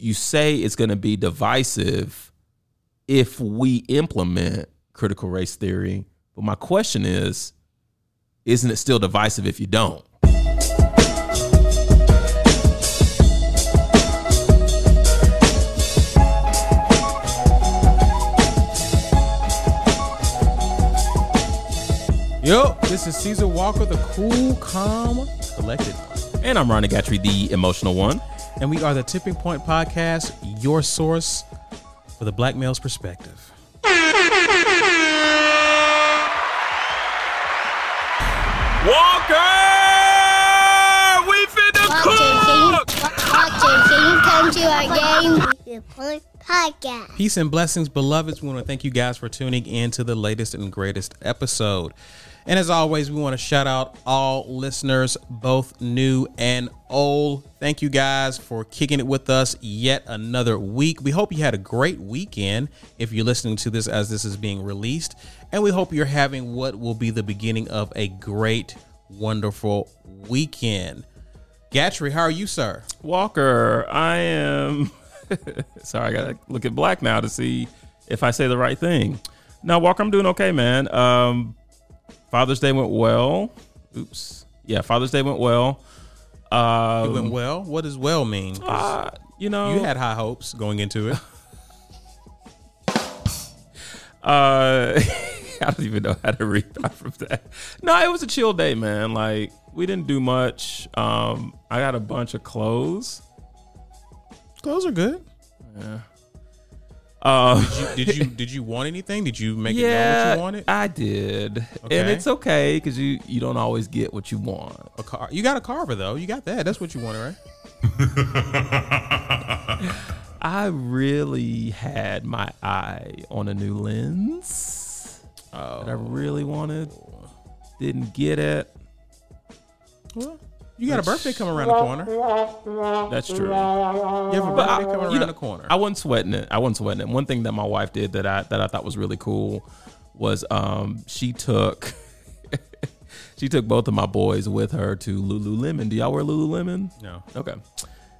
you say it's going to be divisive if we implement critical race theory. But my question is, isn't it still divisive if you don't? Yo, this is Caesar Walker, the cool, calm, collected. And I'm Ronnie Gatrey, the emotional one. And we are the Tipping Point Podcast, your source for the black male's perspective. Walker! We finna Walter, can you come to our game? The Point Podcast. Peace and blessings, beloveds. We want to thank you guys for tuning in to the latest and greatest episode. And as always, we want to shout out all listeners, both new and old. Thank you guys for kicking it with us yet another week. We hope you had a great weekend if you're listening to this as this is being released. And we hope you're having what will be the beginning of a great, wonderful weekend. Gatrey, how are you, sir? Walker, I am. Sorry, I gotta look at black now to see if I say the right thing. Now, Walker, I'm doing okay, man. Um, Father's Day went well. Oops. Yeah, Father's Day went well. Um, It went well. What does well mean? uh, you know, you had high hopes going into it. Uh, I don't even know how to read from that. No, it was a chill day, man. Like we didn't do much. Um, I got a bunch of clothes. Clothes are good. Um, Did you did you, did you want anything? Did you make it know yeah, what you wanted? I did, Okay. and it's okay because you you don't always get what you want. A car. You got a carver though. You got that. That's what you wanted, right? I really had my eye on a new lens Oh, that I really wanted. Didn't get it. well, you got a birthday coming around the corner. That's true. You have a birthday coming around know, the corner. I wasn't sweating it. I wasn't sweating it. One thing that my wife did that I that I thought was really cool was um she took she took both of my boys with her to Lululemon. Do y'all wear Lululemon? no. Okay.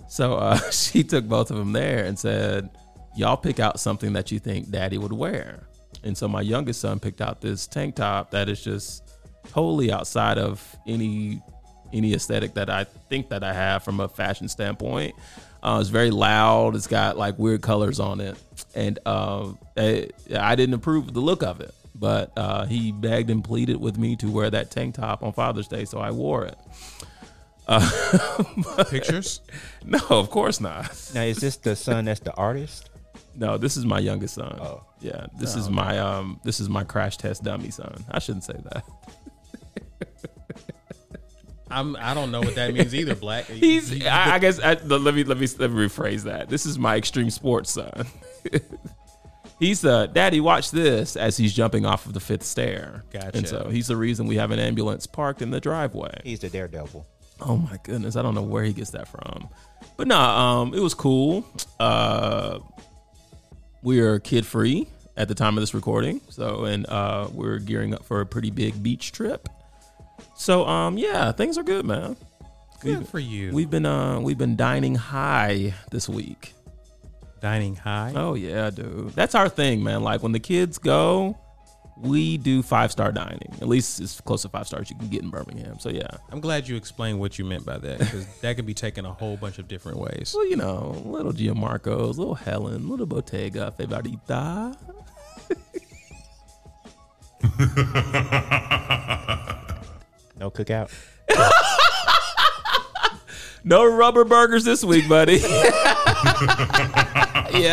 So uh, she took both of them there and said, "Y'all pick out something that you think Daddy would wear." And so my youngest son picked out this tank top that is just totally outside of any any aesthetic that I think that I have from a fashion standpoint. Uh, it's very loud. It's got like weird colors on it, and uh, I, I didn't approve of the look of it. But uh, he begged and pleaded with me to wear that tank top on Father's Day, so I wore it. Pictures. No, of course not. Now, is this the son that's the artist? No, this is my youngest son. Oh. Yeah, this is my um this is my crash test dummy son. I shouldn't say that. I'm. I don't know what that means either. Black. He's I, I guess I, let me let me let me rephrase that. This is my extreme sports son. he's uh daddy watch this as he's jumping off of the fifth stair. Gotcha. And so he's the reason we have an ambulance parked in the driveway. He's the daredevil. Oh my goodness, I don't know where he gets that from. But nah, um, it was cool. Uh, we are kid free at the time of this recording, so and uh, we're gearing up for a pretty big beach trip. So um, yeah, things are good, man. Good for you. We've been uh, we've been dining high this week. dining high. Oh yeah, dude, that's our thing, man. Like when the kids go, we do five star dining. At least as close to five stars you can get in Birmingham. So yeah. I'm glad you explained what you meant by that because that can be taken a whole bunch of different ways. Well, you know, little Gianmarco's, little Helen, little Bottega, Favorita. No cookout. No rubber burgers this week, buddy. yeah,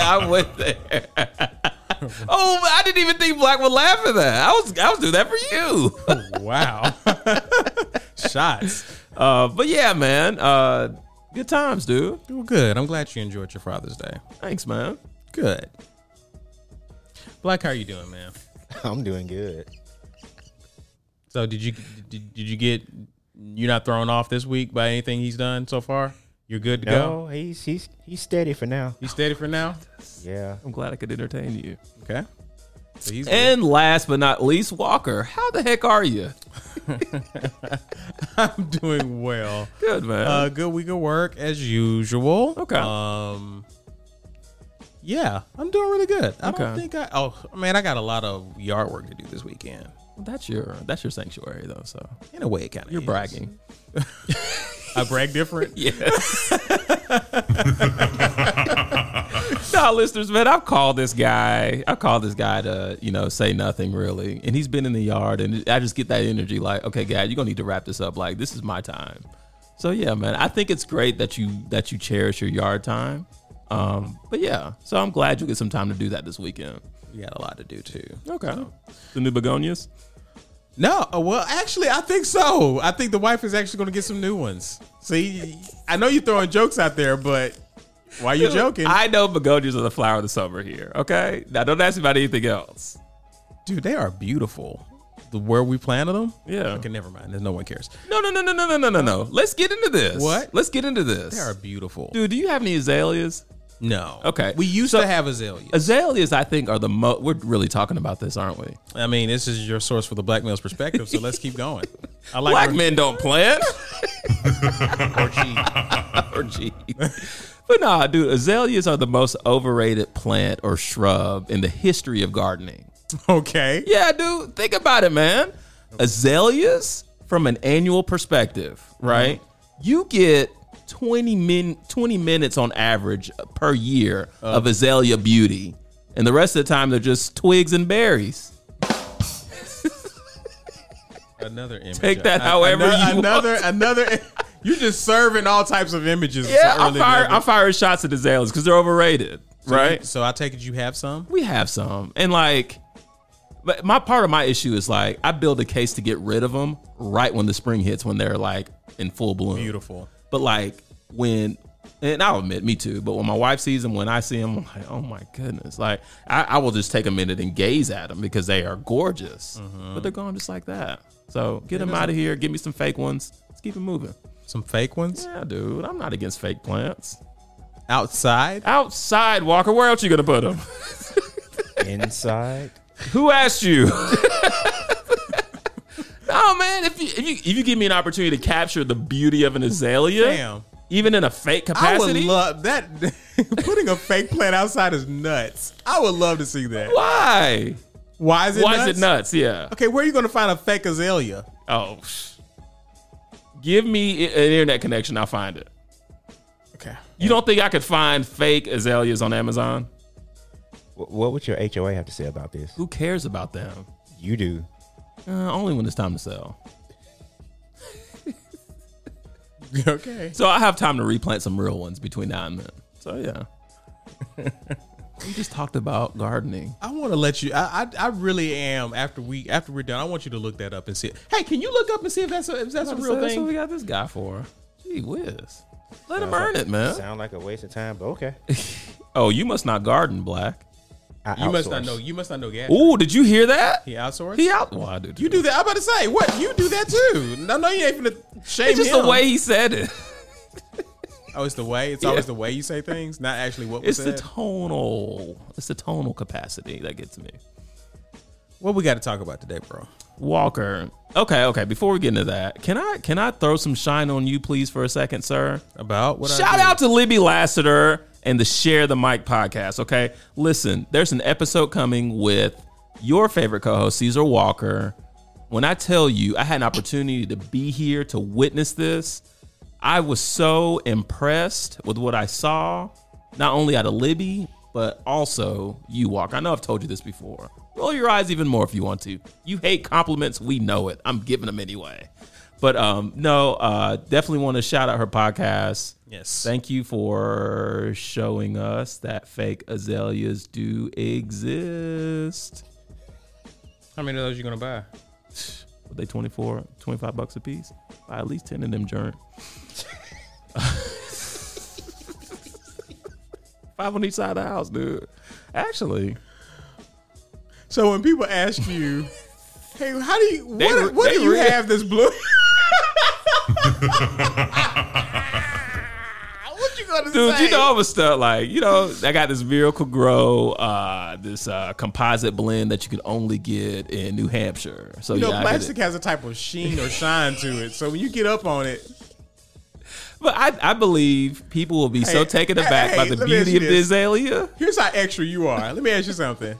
I went there. oh, I didn't even think Black would laugh at that. I was, I was doing that for you. Wow. Shots. Uh, but yeah, man, uh, good times, dude. Well, good. I'm glad you enjoyed your Father's Day. Thanks, man. Good. Black, how are you doing, man? I'm doing good. So did you did, did you get you're not thrown off this week by anything he's done so far? You're good to go. No, he's he's he's steady for now. He's steady for now? Yeah. I'm glad I could entertain you. Okay. So he's And last but not least, Walker, how the heck are you? I'm doing well. Good, man. Uh, good week of work as usual. Okay. Um, Yeah, I'm doing really good. I don't think I. Oh man, I got a lot of yard work to do this weekend. That's your that's your sanctuary though. So In a way, it kind of you're bragging. I brag different. Yeah. no, listeners, man, I've called this guy. I called this guy to, you know, say nothing really. And he's been in the yard and I just get that energy like, okay, guy, you're gonna need to wrap this up. Like, this is my time. So yeah, man, I think it's great that you that you cherish your yard time. Um, but yeah, so I'm glad you get some time to do that this weekend. We got a lot to do too. Okay. The new begonias? No, uh, well, actually, I think so. I think the wife is actually going to get some new ones. See, I know you're throwing jokes out there, but why are you joking? I know begonias are the flower of the summer here. Okay. Now don't ask me about anything else. Dude, they are beautiful. The where we planted them? Yeah. Okay, never mind. There's no one cares. No, no, no, no, no, no, no, no, no. Let's get into this. What? Let's get into this. They are beautiful. Dude, do you have any azaleas? No. Okay. We used So- to have azaleas. Azaleas, I think, are the most. We're really talking about this, aren't we? I mean, this is your source for the black male's perspective, so let's keep going. I like Black where- men don't plant or cheat. or cheat. But nah, dude, azaleas are the most overrated plant or shrub in the history of gardening. Okay. Yeah, dude, think about it, man. Azaleas, from an annual perspective, right? Mm-hmm. You get 20 min 20 minutes on average per year of azalea beauty. And the rest of the time they're just twigs and berries. Another image. Take that I- however another, you another, want. another. You're just serving all types of images. Yeah, I'm, fire. I'm firing shots at azaleas because they're overrated, right? So I take it you have some. We have some, and like, but my part of my issue is like I build a case to get rid of them right when the spring hits when they're like in full bloom. Beautiful. But like when, and I'll admit, me too. But when my wife sees them, when I see them, I'm like, oh my goodness! Like I, I will just take a minute and gaze at them because they are gorgeous, mm-hmm. but they're gone just like that. So get them out of here. Give me some fake ones. Let's keep it moving. Some fake ones Yeah, dude. I'm not against fake plants. outside. Outside, Walker. Where else you gonna put them? Inside. Who asked you? no, man. If you, if you if you give me an opportunity to capture the beauty of an azalea, Damn. even in a fake capacity, I would love that. Putting a fake plant outside is nuts. I would love to see that. why? Why is it? Why nuts? is it nuts? Yeah. Okay, where are you going to find a fake azalea? Oh, give me an internet connection. I'll find it. Okay. You don't think I could find fake azaleas on Amazon? What would your HOA have to say about this? Who cares about them? You do. Uh, only when it's time to sell. okay. So I have time to replant some real ones between now and then. So yeah. we just talked about gardening. I want to let you. I, I I really am. After we after we're done, I want you to look that up and see. Hey, can you look up and see if that's a, if that's a real That's what we got this guy for. Gee whiz. Let him Sounds earn like- it, man. Sound like a waste of time, but okay. Oh, you must not garden, Black. I You must not know. You must not know gas. Ooh, did you hear that? He outsourced. He out. Well, I do. You do that. I'm about to say what you do that too. No, no, you ain't finna shame It's just him. the way he said it. Oh, it's the way. It's Yeah. always the way you say things, not actually what It's the tonal. It's the tonal capacity that gets me. what we got to talk about today, bro? Walker. Okay, okay. Before we get into that, can I can I throw some shine on you, please, for a second, sir? About what? Shout out to Libby Lassiter and the Share the Mic podcast. Okay, listen, there's an episode coming with your favorite co-host Caesar Walker. When I tell you, I had an opportunity to be here to witness this. I was so impressed with what I saw, not only out of Libby, but also you, Walker. I know I've told you this before. Roll your eyes even more if you want to. You hate compliments, we know it. I'm giving them anyway. But um, no, uh, definitely want to shout out her podcast. Yes. Thank you for showing us that fake azaleas do exist. How many of those you gonna buy? Were they 24, 25 bucks a piece? Buy at least 10 of them, joint. Five on each side of the house, dude. Actually, So when people ask you, "Hey, how do you? What, re- what they do you re- have this blue?" gonna dude, say? you know I'm a stud. Like, you know, I got this Miracle-Gro, uh, this uh, composite blend that you can only get in New Hampshire. So You know, yeah, I get it. plastic has a type of sheen or shine to it. So when you get up on it, But I, I believe people will be so Hey, taken hey, aback by the let me ask beauty of the this. azalea. Here's how extra you are. Let me ask you something.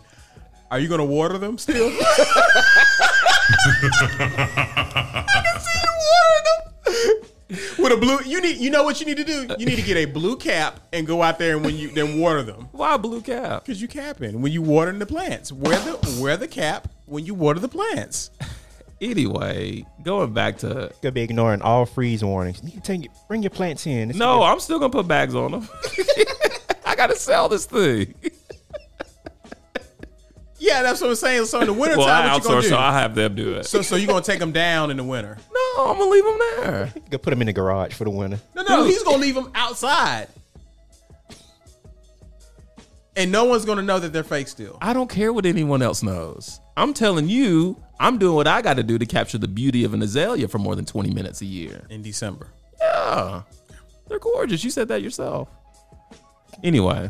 Are you gonna water them still? With a blue, you need. You know what you need to do. You need to get a blue cap and go out there and when you then water them Why a blue cap? because you capping when you watering the plants. Wear the wear the cap when you water the plants. Anyway, going back to Gonna be ignoring all freeze warnings. You need to take your, bring your plants in. It's no, I'm still gonna put bags on them. I gotta sell this thing. Yeah, that's what I'm saying. So in the wintertime, Well, I what you gonna outsource, do? so I have them do it. so so you gonna take them down in the winter? no, I'm gonna leave them there. Go put them in the garage for the winter. No, no, Dude. he's gonna leave them outside, and no one's gonna know that they're fake still. I don't care what anyone else knows. I'm telling you, I'm doing what I got to do to capture the beauty of an azalea for more than 20 minutes a year. In December, Yeah, they're gorgeous. You said that yourself. Anyway,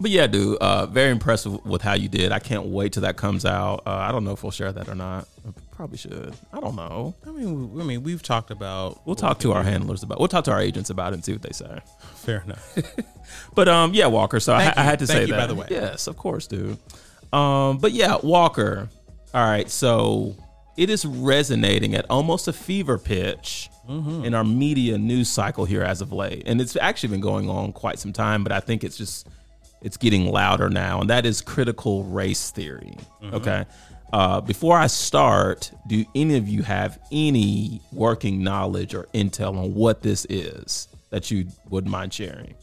but yeah, dude, uh, very impressive with how you did. I can't wait till that comes out. Uh, I don't know if we'll share that or not. I probably should. I don't know. I mean, we, I mean, we've talked about. We'll talk to our handlers about. We'll talk to our agents about it and see what they say. Fair enough. But um, yeah, Walker. So I, I had to Thank say you, that. by the way. Yes, of course, dude. Um, but yeah, Walker. All right, so it is resonating at almost a fever pitch Mm-hmm. in our media news cycle here as of late, and it's actually been going on quite some time. But I think it's just it's getting louder now, and that is critical race theory. Mm-hmm. Okay. Uh, before I start, do any of you have any working knowledge or intel on what this is that you wouldn't mind sharing?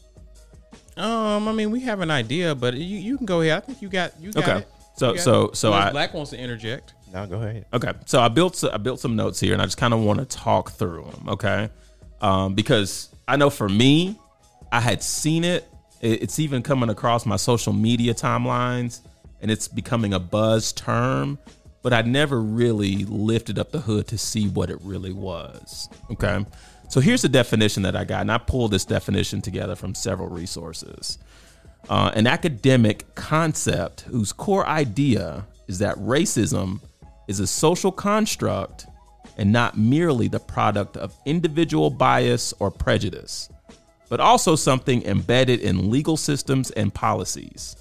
um, I mean, we have an idea, but you, you can go ahead. I think you got you got Okay. it. So- You got so- it. so Unless I- Black wants to interject. No, go ahead. Okay, so I built I built some notes here, and I just kind of want to talk through them. Okay, um, because I know for me, I had seen it. It- It's even coming across my social media timelines, and it's becoming a buzz term. But I never really lifted up the hood to see what it really was. Okay, so here's the definition that I got, and I pulled this definition together from several resources uh, an academic concept whose core idea is that racism is a social construct and not merely the product of individual bias or prejudice, but also something embedded in legal systems and policies.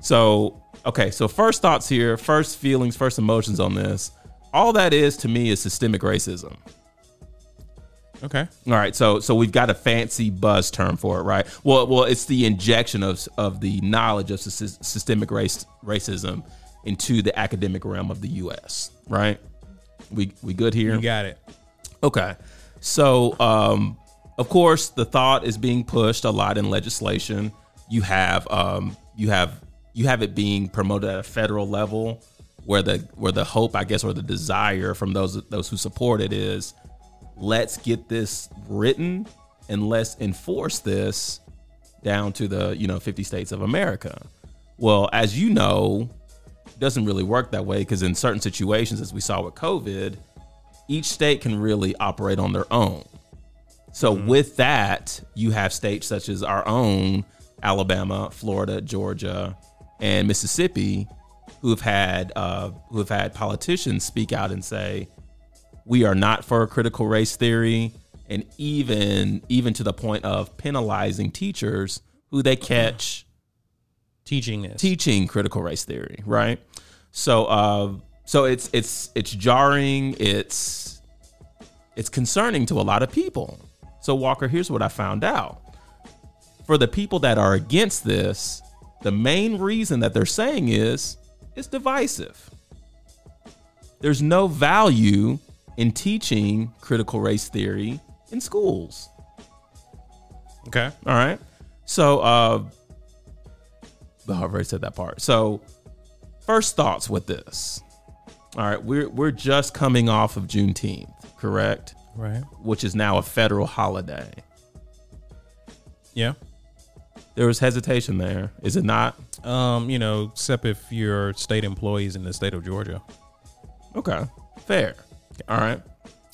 So, okay, so first thoughts here, first feelings, first emotions on this. All that is to me is systemic racism. Okay. All right, so so we've got a fancy buzz term for it, right? Well, well, it's the injection of of the knowledge of systemic race racism into the academic realm of the U.S. Right? We we good here? You got it. Okay. So, um, of course, the thought is being pushed a lot in legislation. You have um, you have you have it being promoted at a federal level, where the where the hope, I guess, or the desire from those those who support it is, let's get this written and let's enforce this down to the you know 50 states of America. Well, as you know, it doesn't really work that way because in certain situations, as we saw with COVID, each state can really operate on their own. So with that, you have states such as our own Alabama, Florida, Georgia, and Mississippi, who have had uh, who have had politicians speak out and say, "We are not for critical race theory," and even even to the point of penalizing teachers who they catch Teaching this. teaching critical race theory, right? So, uh, so it's it's it's jarring. It's it's concerning to a lot of people. So, Walker, here's what I found out: for the people that are against this, the main reason that they're saying is it's divisive. There's no value in teaching critical race theory in schools. okay. All right. So, uh, oh, I've already said that part. So, first thoughts with this. All right, we're we're just coming off of Juneteenth, correct? Right. Which is now a federal holiday. Yeah. There was hesitation there, is it not? Um, you know, except if you're state employees in the state of Georgia. Okay, fair. All right.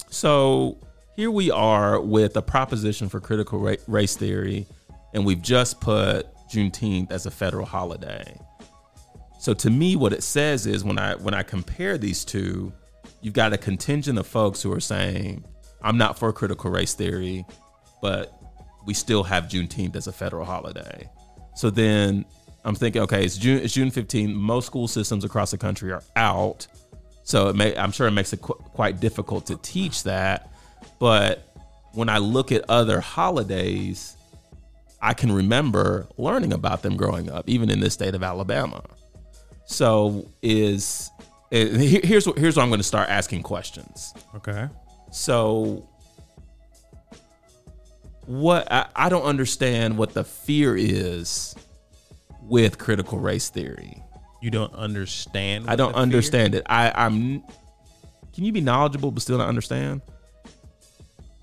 So here we are with a proposition for critical race theory, and we've just put Juneteenth as a federal holiday. So to me, what it says is when I when I compare these two, you've got a contingent of folks who are saying, I'm not for critical race theory, but we still have Juneteenth as a federal holiday. So then I'm thinking, okay, it's June, it's June 15. Most school systems across the country are out, so it may, I'm sure it makes it qu- quite difficult to teach that. But when I look at other holidays, I can remember learning about them growing up, even in this state of Alabama. So is eh, it, here- here's here's where I'm going to start asking questions. Okay. So what I, I don't understand what the fear is with critical race theory. You don't understand. I don't the fear- understand it. I, I'm can you be knowledgeable but still not understand?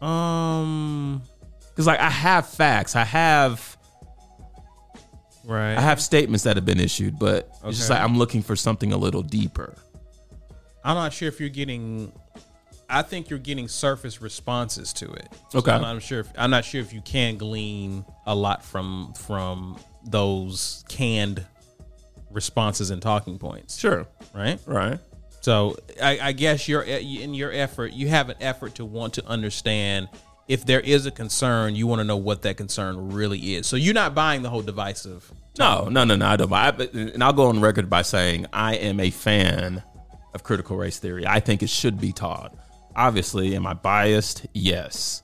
Um. Because like I have facts, I have Right. I have statements that have been issued, but it's just like I'm looking for something a little deeper. I'm not sure if you're getting. I think you're getting surface responses to it. Okay. I'm not sure. If, I'm not sure if you can glean a lot from from those canned responses and talking points. Sure. Right. Right. So I, I guess you're eh, in your effort. You have an effort to want to understand if there is a concern. You want to know what that concern really is. So you're not buying the whole divisive. No, no, no, no. I don't. buy it. And I'll go on record by saying I am a fan of critical race theory. I think it should be taught. Obviously, am I biased? Yes,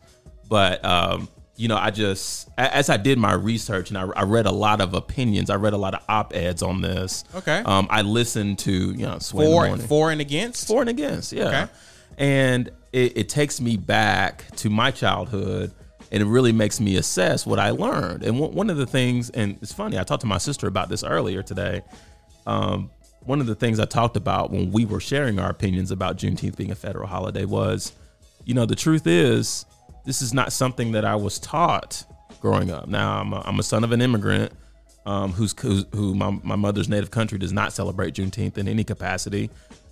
but um, you know, I just as I did my research and I, I read a lot of opinions. I read a lot of op eds on this. Okay. Um, I listened to you know Sway in the For for and against. for and against yeah Okay. and it, it takes me back to my childhood and it really makes me assess what i learned and one one of the things and it's funny i talked to my sister about this earlier today um, one of the things i talked about when we were sharing our opinions about juneteenth being a federal holiday was you know the truth is this is not something that i was taught growing up now i'm a, I'm a son of an immigrant um, who's, who's who my, my mother's native country does not celebrate Juneteenth in any capacity.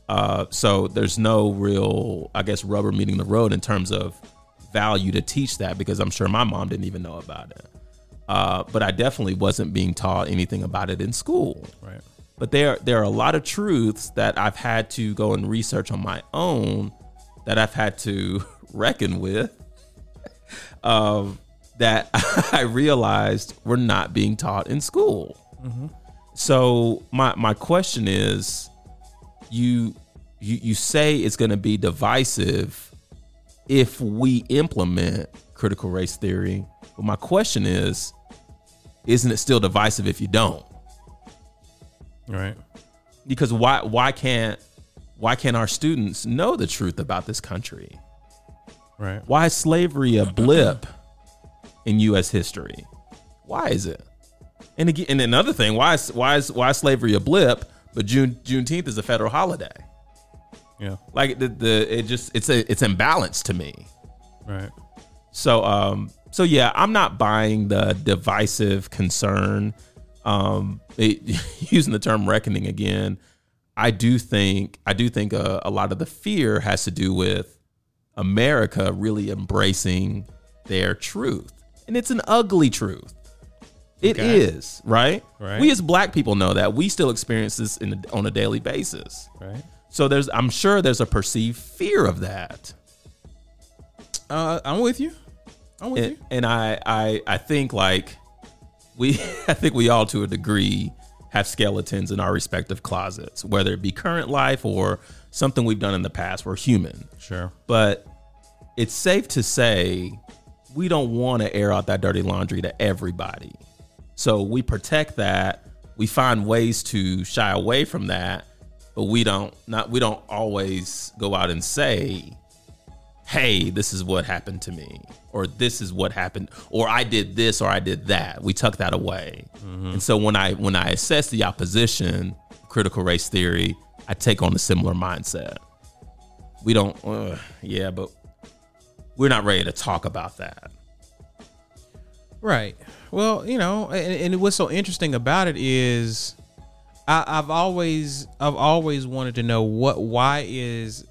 Uh, so there's no real, I guess, rubber meeting the road in terms of value to teach that because I'm sure my mom didn't even know about it. Uh, but I definitely wasn't being taught anything about it in school. Right. But there there are a lot of truths that I've had to go and research on my own that I've had to reckon with. Um, that I realized were not being taught in school. So my my question is, you you you say it's going to be divisive if we implement critical race theory, but my question is, isn't it still divisive if you don't? Right. because why why can't why can't our students know the truth about this country? Right. Why is slavery a blip in U.S. history? Why is it? And again, and another thing, why is why is why is slavery a blip, but June Juneteenth is a federal holiday? Yeah. Like the, the it just it's a it's imbalanced to me. Right. So um so yeah, I'm not buying the divisive concern. Um it, using the term reckoning again, I do think I do think a, a lot of the fear has to do with America really embracing their truth. And it's an ugly truth. It Okay. is, right? Right. We as black people know that. We still experience this in on a daily basis. Right. So there's I'm sure there's a perceived fear of that. Uh, I'm with you. I'm with and, you. and I, I I think like we I think we all to a degree have skeletons in our respective closets, whether it be current life or something we've done in the past. We're human. Sure. But it's safe to say we don't want to air out that dirty laundry to everybody. So we protect that. We find ways to shy away from that, but we don't not we don't always go out and say, "Hey, this is what happened to me," or "This is what happened," or "I did this," or "I did that." We tuck that away. And so when I when I assess the opposition, critical race theory, I take on a similar mindset we don't uh, yeah but we're not ready to talk about that Right. Well, you know, and, and what's so interesting about it is, I, I've always, I've always wanted to know what, why is,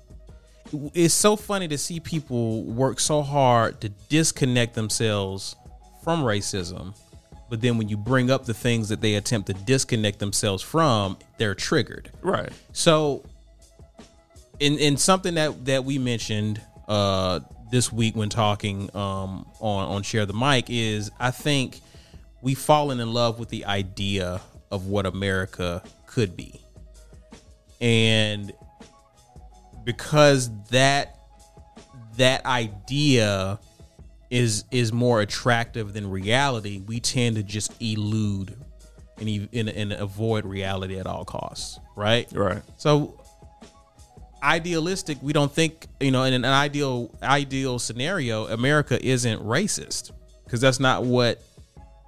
it's so funny to see people work so hard to disconnect themselves from racism, but then when you bring up the things that they attempt to disconnect themselves from, they're triggered. right So, in in something that that we mentioned, uh, this week when talking um, on on share the mic is I think we've fallen in love with the idea of what America could be, and because that that idea is is more attractive than reality, we tend to just elude and, and, and avoid reality at all costs, right? Right. So idealistic, we don't think, you know, in an ideal ideal scenario, America isn't racist because that's not what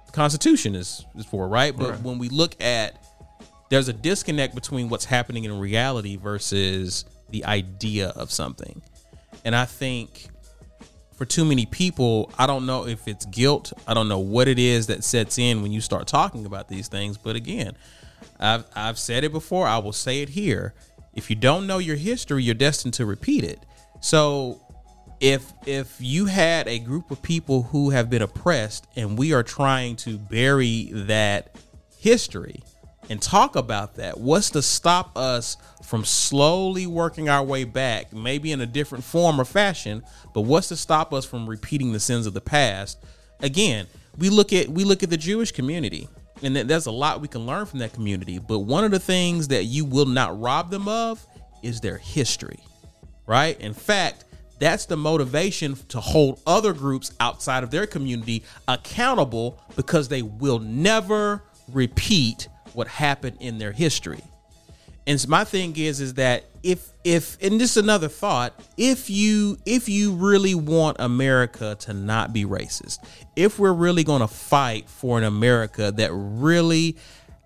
the Constitution is is for, right? But Right. when we look at there's a disconnect between what's happening in reality versus the idea of something. And I think for too many people, I don't know if it's guilt. I don't know what it is that sets in when you start talking about these things. But again, I've I've said it before. I will say it here. If you don't know your history, you're destined to repeat it. So if if you had a group of people who have been oppressed and we are trying to bury that history and talk about that what's to stop us from slowly working our way back maybe in a different form or fashion but what's to stop us from repeating the sins of the past again we look at we look at the jewish community and there's a lot we can learn from that community but one of the things that you will not rob them of is their history right? In fact, that's the motivation to hold other groups outside of their community accountable because they will never repeat what happened in their history. And so my thing is is that if if and just another thought, if you if you really want America to not be racist, if we're really going to fight for an America that really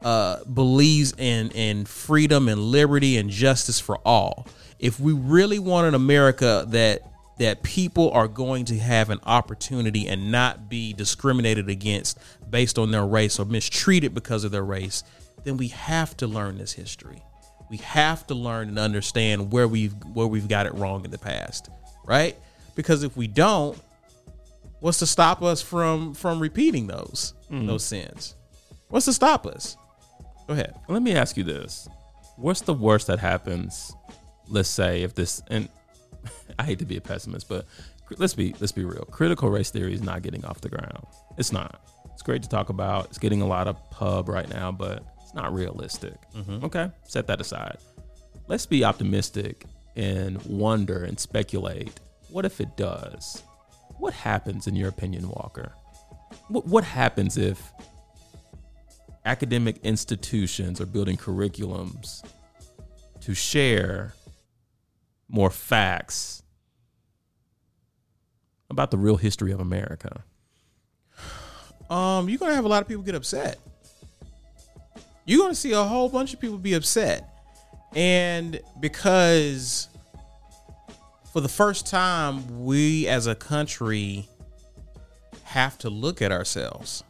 uh, believes in in freedom and liberty and justice for all, if we really want an America that that people are going to have an opportunity and not be discriminated against based on their race or mistreated because of their race, then we have to learn this history. We have to learn and understand where we've where we've got it wrong in the past, right? Because if we don't, what's to stop us from from repeating those mm-hmm. those sins? What's to stop us? Go ahead. Let me ask you this: What's the worst that happens? Let's say if this, and I hate to be a pessimist, but let's be let's be real. Critical race theory is not getting off the ground. It's not. It's great to talk about. It's getting a lot of pub right now, but it's not realistic. Okay, set that aside. Let's be optimistic and wonder and speculate. What if it does? What happens in your opinion, Walker? What, what happens if academic institutions are building curriculums to share more facts about the real history of America. um, you're gonna have a lot of people get upset. You're gonna see a whole bunch of people be upset, and because for the first time, we as a country have to look at ourselves,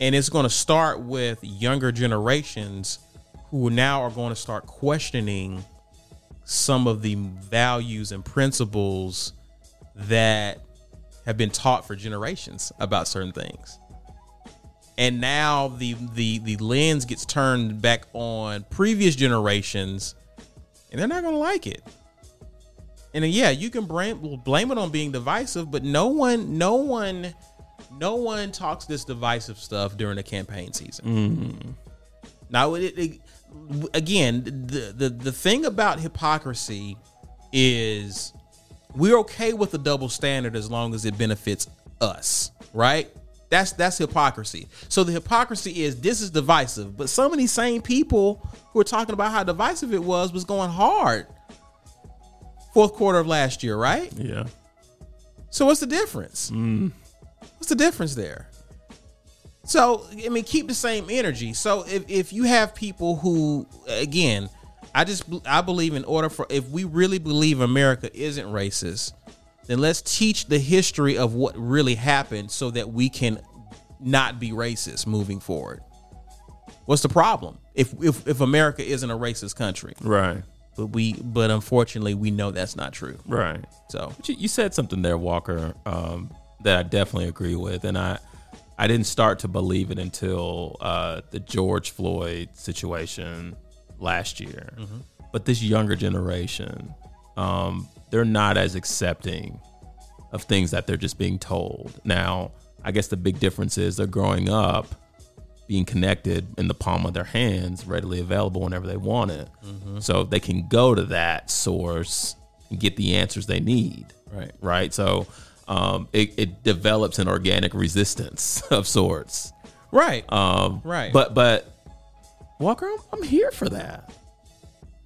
and it's going to start with younger generations who now are going to start questioning some of the values and principles that have been taught for generations about certain things. And now the the the lens gets turned back on previous generations and they're not going to like it. And then, yeah, you can blame blame it on being divisive, but no one no one no one talks this divisive stuff during the campaign season. Mm-hmm. Now, it, it, again, the, the the thing about hypocrisy is we're okay with the double standard as long as it benefits us, right? That's that's hypocrisy. So the hypocrisy is this is divisive, but some of these same people who are talking about how divisive it was was going hard fourth quarter of last year, right? Yeah. So what's the difference? Mm. What's the difference there? So I mean, keep the same energy. So if if you have people who, again, I just I believe in order for if we really believe America isn't racist, then let's teach the history of what really happened so that we can not be racist moving forward. What's the problem if if if America isn't a racist country? Right. But we but unfortunately we know that's not true. Right. So But you, you said something there, Walker, um, that I definitely agree with, and I I didn't start to believe it until uh, the George Floyd situation last year. But this younger generation, um, they're not as accepting of things that they're just being told. Now, I guess the big difference is they're growing up being connected in the palm of their hands, readily available whenever they want it. So they can go to that source and get the answers they need. Right. Right. So um, it, it develops an organic resistance of sorts. Right. Um, Right. But but Walker, I'm, I'm here for that.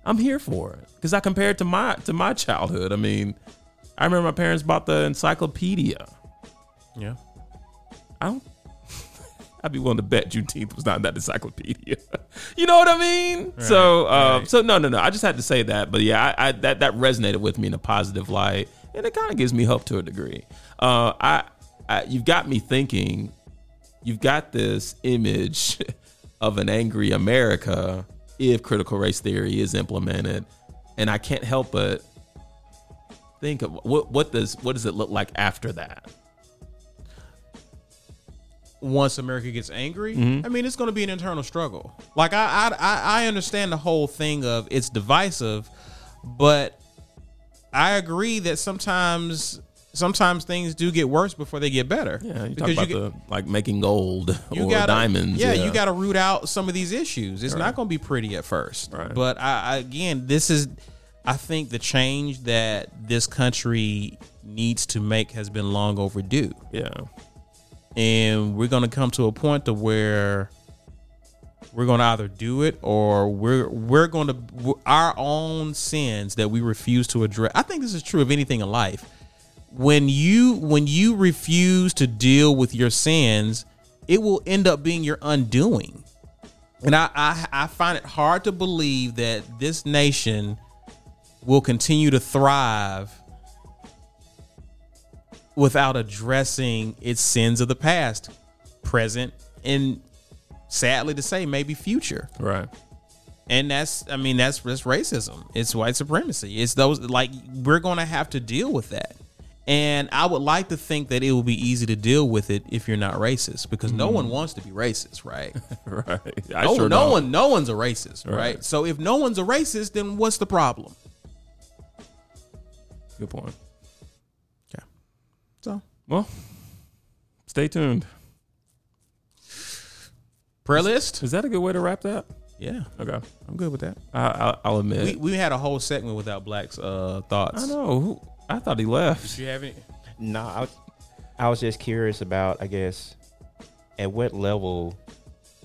I'm here for it because I compare it to my to my childhood. I mean, I remember my parents bought the encyclopedia. yeah. I don't. I'd be willing to bet Juneteenth was not in that encyclopedia. you know what I mean? so, um, right. so no, no, no. I just had to say that, but yeah, I, I that that resonated with me in a positive light, and it kind of gives me hope to a degree. Uh, I, I, you've got me thinking. You've got this image of an angry America if critical race theory is implemented, and I can't help but think of what what does what does it look like after that? once America gets angry, Mm-hmm. I mean, it's going to be an internal struggle. Like I, I, I, I understand the whole thing of it's divisive, but I agree that sometimes, sometimes things do get worse before they get better. Yeah, you talk about get- the like making gold you or gotta, diamonds. Yeah, you got to root out some of these issues. It's not going to be pretty at first, Right. but I, I again, this is, I think the change that this country needs to make has been long overdue Yeah, and we're going to come to a point to where we're going to either do it or we're we're going to our own sins that we refuse to address. I think this is true of anything in life. When you when you refuse to deal with your sins, it will end up being your undoing. And I, I I find it hard to believe that this nation will continue to thrive without addressing its sins of the past, present, and sadly to say, maybe future. right. And that's, I mean, that's that's racism. It's white supremacy. It's those like we're gonna have to deal with that. And I would like to think that it will be easy to deal with it if you're not racist, because no one wants to be racist, right? Right. I no, sure no don't. one, no one's a racist, right? Right. So if no one's a racist, then what's the problem? Good point. Yeah. So Well, stay tuned. prayer list. Is that a good way to wrap that? Yeah, Okay. I'm good with that. I, I, I'll admit. We, we had a whole segment without Black's uh, thoughts. I know. Who- I thought he left. Do you have any? No, I, was- I was just curious about, I guess, at what level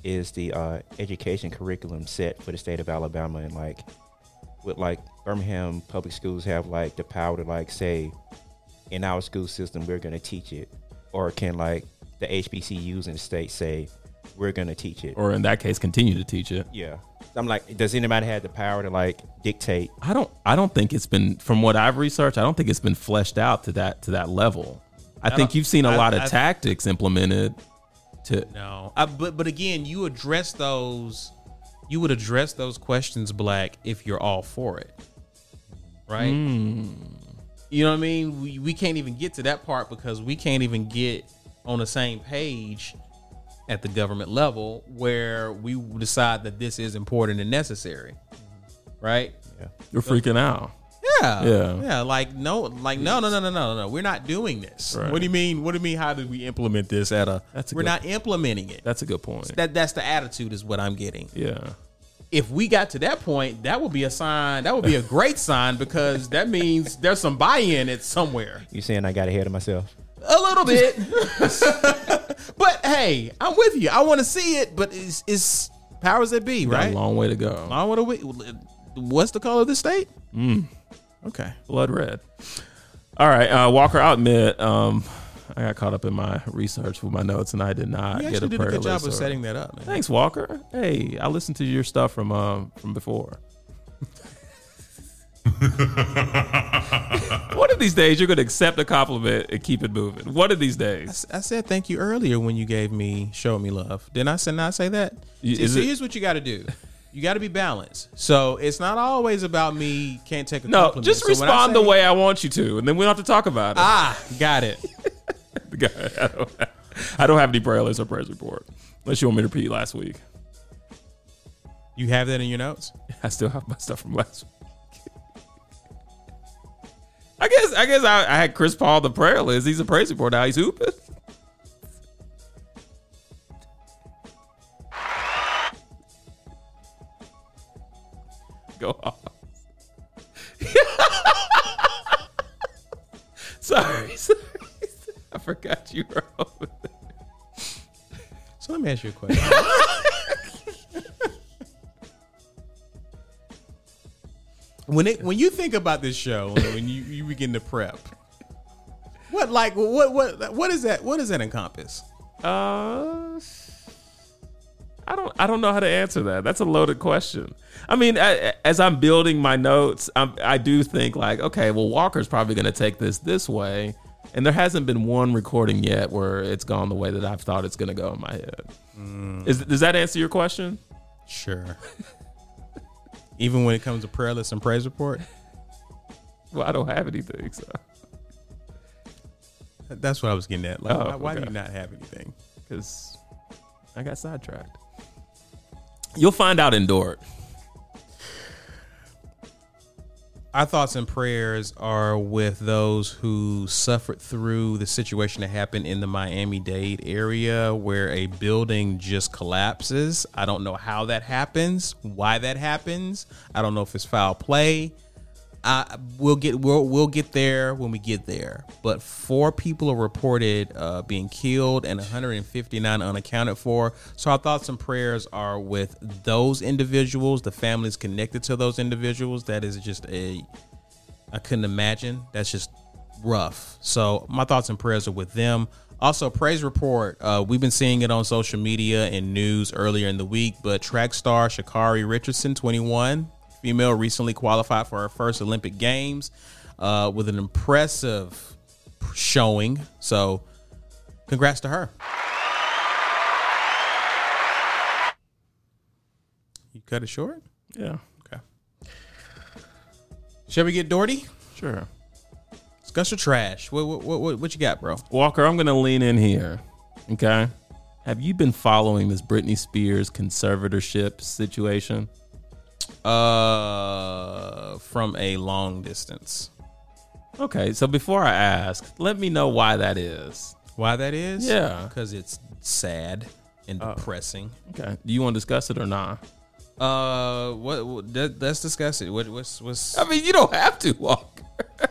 is the uh, education curriculum set for the state of Alabama, and like, would like Birmingham public schools have like the power to like say, in our school system we're going to teach it, or can like the HBCUs in the state say we're going to teach it? Or in that case, continue to teach it. yeah, I'm like, does anybody have the power to like dictate? I don't. I don't think it's been, from what I've researched, I don't think it's been fleshed out to that to that level. I, think you've seen a I- lot of I- tactics implemented to. No. I, but but again, you address those. You would address those questions, Black, if you're all for it, right? Hmm. You know what I mean? We we can't even get to that part because we can't even get on the same page at the government level where we decide that this is important and necessary, right? Yeah, You're freaking out. Yeah. Yeah. Yeah. Like no like no no no no no no. We're not doing this. Right. What do you mean? What do you mean how do we implement this at a That's a we're good- not implementing it. That's a good point. that that's the attitude is what I'm getting. yeah. If we got to that point, that would be a sign. That would be a great sign because that means there's some buy-in at somewhere. you saying I got ahead of myself? A little bit. but hey, I'm with you. I want to see it, but it's, it's powers that be, Got right? a long way to go. I want to. What's the color of the state? Mm. Okay. blood red. All right, uh, Walker. I'll admit, um, I got caught up in my research with my notes, and I did not You get a actually did a good job list of or- setting that up, man. Thanks, Walker. Hey, I listened to your stuff from um from before. One of these days, you're gonna accept a compliment and keep it moving. One of these I days, s- I said thank you earlier when you gave me show me love. Didn't I say not say that? See, so it- here's what you got to do. You got to be balanced. So it's not always about me can't take a no, compliment. just So respond the way I want you to, and then we don't have to talk about it. Ah, got it. I, don't, I don't have any prayer list or prayers report, unless you want me to repeat last week. You have that in your notes. I still have my stuff from last week. I guess I guess I, I had Chris Paul the prayer list. He's a praise report now. He's hooping. Go on. sorry, sorry. I forgot you were over there. So let me ask you a question. when it when you think about this show, when you, you begin to prep, what like what what what is that? What does that encompass? Uh, I don't. I don't know how to answer that. That's a loaded question. I mean, I, as I'm building my notes, I'm, I do think like, okay, well, Walker's probably going to take this this way, and there hasn't been one recording yet where it's gone the way that I've thought it's going to go in my head. Is, does that answer your question? Sure. Even when it comes to prayer list and praise report, Well, I don't have anything, so that's what I was getting at. Like, Oh, why, why do you not have anything? because I got sidetracked. You'll find out in Dort. Our thoughts and prayers are with those who suffered through the situation that happened in the Miami Dade area where a building just collapses. I don't know how that happens, why that happens. I don't know if it's foul play. I we'll get we'll we'll get there when we get there. But four people are reported uh, being killed and 159 unaccounted for. So our thoughts and prayers are with those individuals, the families connected to those individuals. That is just a I couldn't imagine. That's just rough. So my thoughts and prayers are with them. Also, praise report. Uh, we've been seeing it on social media and news earlier in the week. But track star Sha'Carri Richardson, 21, female, recently qualified for her first Olympic Games uh, with an impressive showing. So, congrats to her. You cut it short. Yeah, Okay. Shall we get Doherty? sure. Discuss your trash. What, what what what you got, bro? Walker, I'm going to lean in here. Okay. Have you been following this Britney Spears conservatorship situation? Uh, from a long distance. Okay, so before I ask, let me know why that is. Why that is? Yeah. because it's sad and depressing. Okay. Do you want to discuss it or not? Uh, what? what let, let's discuss it. What? What's? What's? I mean, you don't have to, Walker.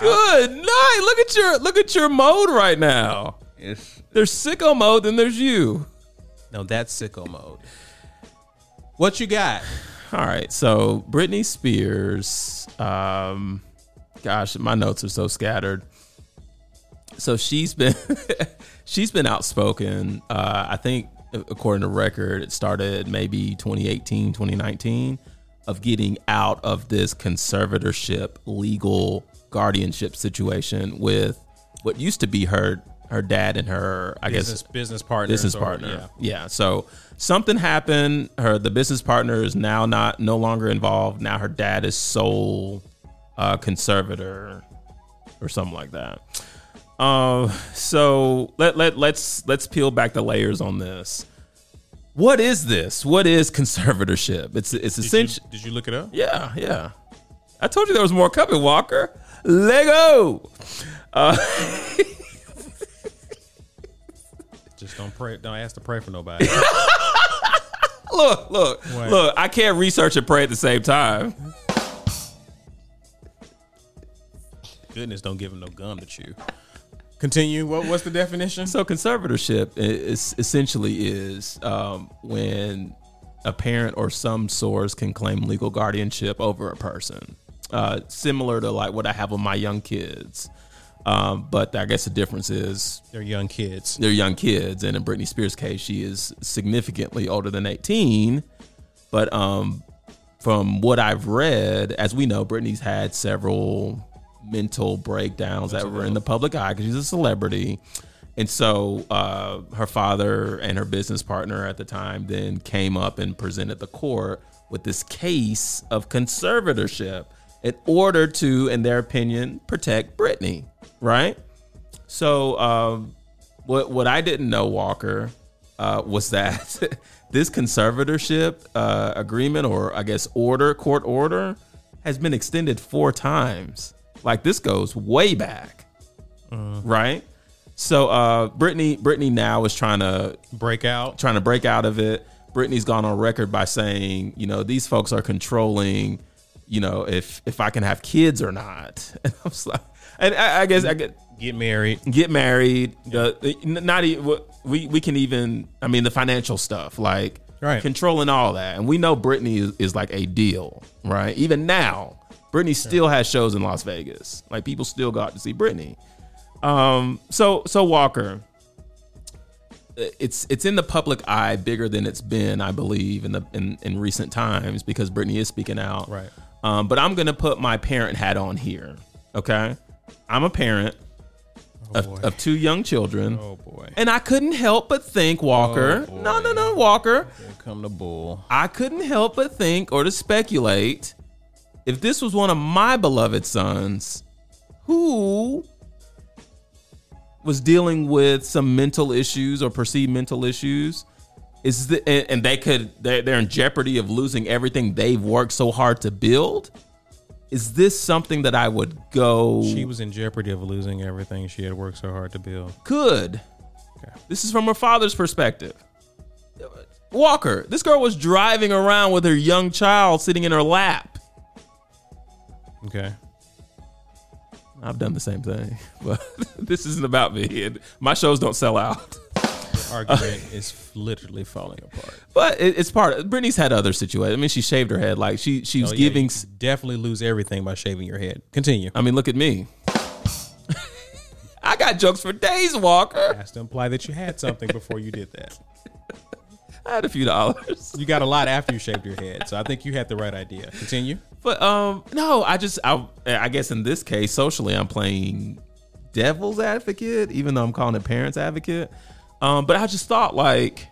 Good night. Look at your look at your mode right now. It's, There's sicko mode, then there's you. no, that's sicko mode. What you got? All right, so Britney Spears, um, gosh, my notes are so scattered. So she's been she's been outspoken. Uh, I think according to record, it started maybe 2018, 2019 of getting out of this conservatorship legal guardianship situation with what used to be her her dad and her I Business guess business partner. business or- partner. Yeah. So something happened. Her the business partner is now not no longer involved. Now her dad is sole uh, conservator or something like that. Uh, so let let let's let's peel back the layers on this. What is this? What is conservatorship? It's it's Did essential. did you look it up? Yeah, yeah. I told you there was more coming, Walker. Lego. Uh, Just don't pray. Don't ask to pray for nobody. look, look, What? look. I can't research and pray at the same time. Goodness, don't give him no gum to chew. Continue. What? What's the definition? So conservatorship is essentially is um, when a parent or some source can claim legal guardianship over a person, uh, similar to like what I have with my young kids. Um, but I guess the difference is They're young kids. they're young kids, and in Britney Spears' case, she is significantly older than eighteen. But um, from what I've read, as we know, Britney's had several mental breakdowns that were in the public eye because she's a celebrity. And so uh, her father and her business partner at the time then came up and presented the court with this case of conservatorship in order to, in their opinion, protect Britney, right? So, um, what what I didn't know, Walker, uh, was that this conservatorship uh, agreement, or I guess order, court order, has been extended four times. Like this goes way back, right? So uh, Brittany, Brittany now is trying to break out, trying to break out of it. Brittany's gone on record by saying, you know, these folks are controlling, you know, if if I can have kids or not. And I was like, and I, I guess I get Get married. get married. The, not even we we can even. I mean, the financial stuff like Right. controlling all that, and we know Brittany is, is like a deal, right? Even now, Brittany still has shows in Las Vegas. Like people still got to see Brittany. Um. So so Walker. It's it's in the public eye bigger than it's been, I believe, in the in, in recent times because Brittany is speaking out. Right. Um, but I'm gonna put my parent hat on here. Okay. I'm a parent boy. of, of two young children. Oh boy. And I couldn't help but think, Walker. Oh, no, no, no, Walker. Here come the bull. I couldn't help but think or to speculate if this was one of my beloved sons who was dealing with some mental issues or perceived mental issues is the, and, and they could they're, they're in jeopardy of losing everything they've worked so hard to build is this something that i would go She was in jeopardy of losing everything she had worked so hard to build. could. Okay. This is from her father's perspective. Walker, this girl was driving around with her young child sitting in her lap. Okay. I've done the same thing, but this isn't about me. My shows don't sell out. Argument is literally falling apart. But it, it's part. Of, Brittany's had other situations. I mean, she shaved her head. Like she, she was Oh, yeah, giving. you definitely lose everything by shaving your head. Continue. I mean, look at me. I got jokes for days, Walker. Has to imply that you had something before you did that. I had a few dollars. You got a lot after you shaved your head, so I think you had the right idea. Continue. But um, no, I just I I guess in this case, socially, I'm playing devil's advocate, even though I'm calling it parents advocate. Um, but I just thought like,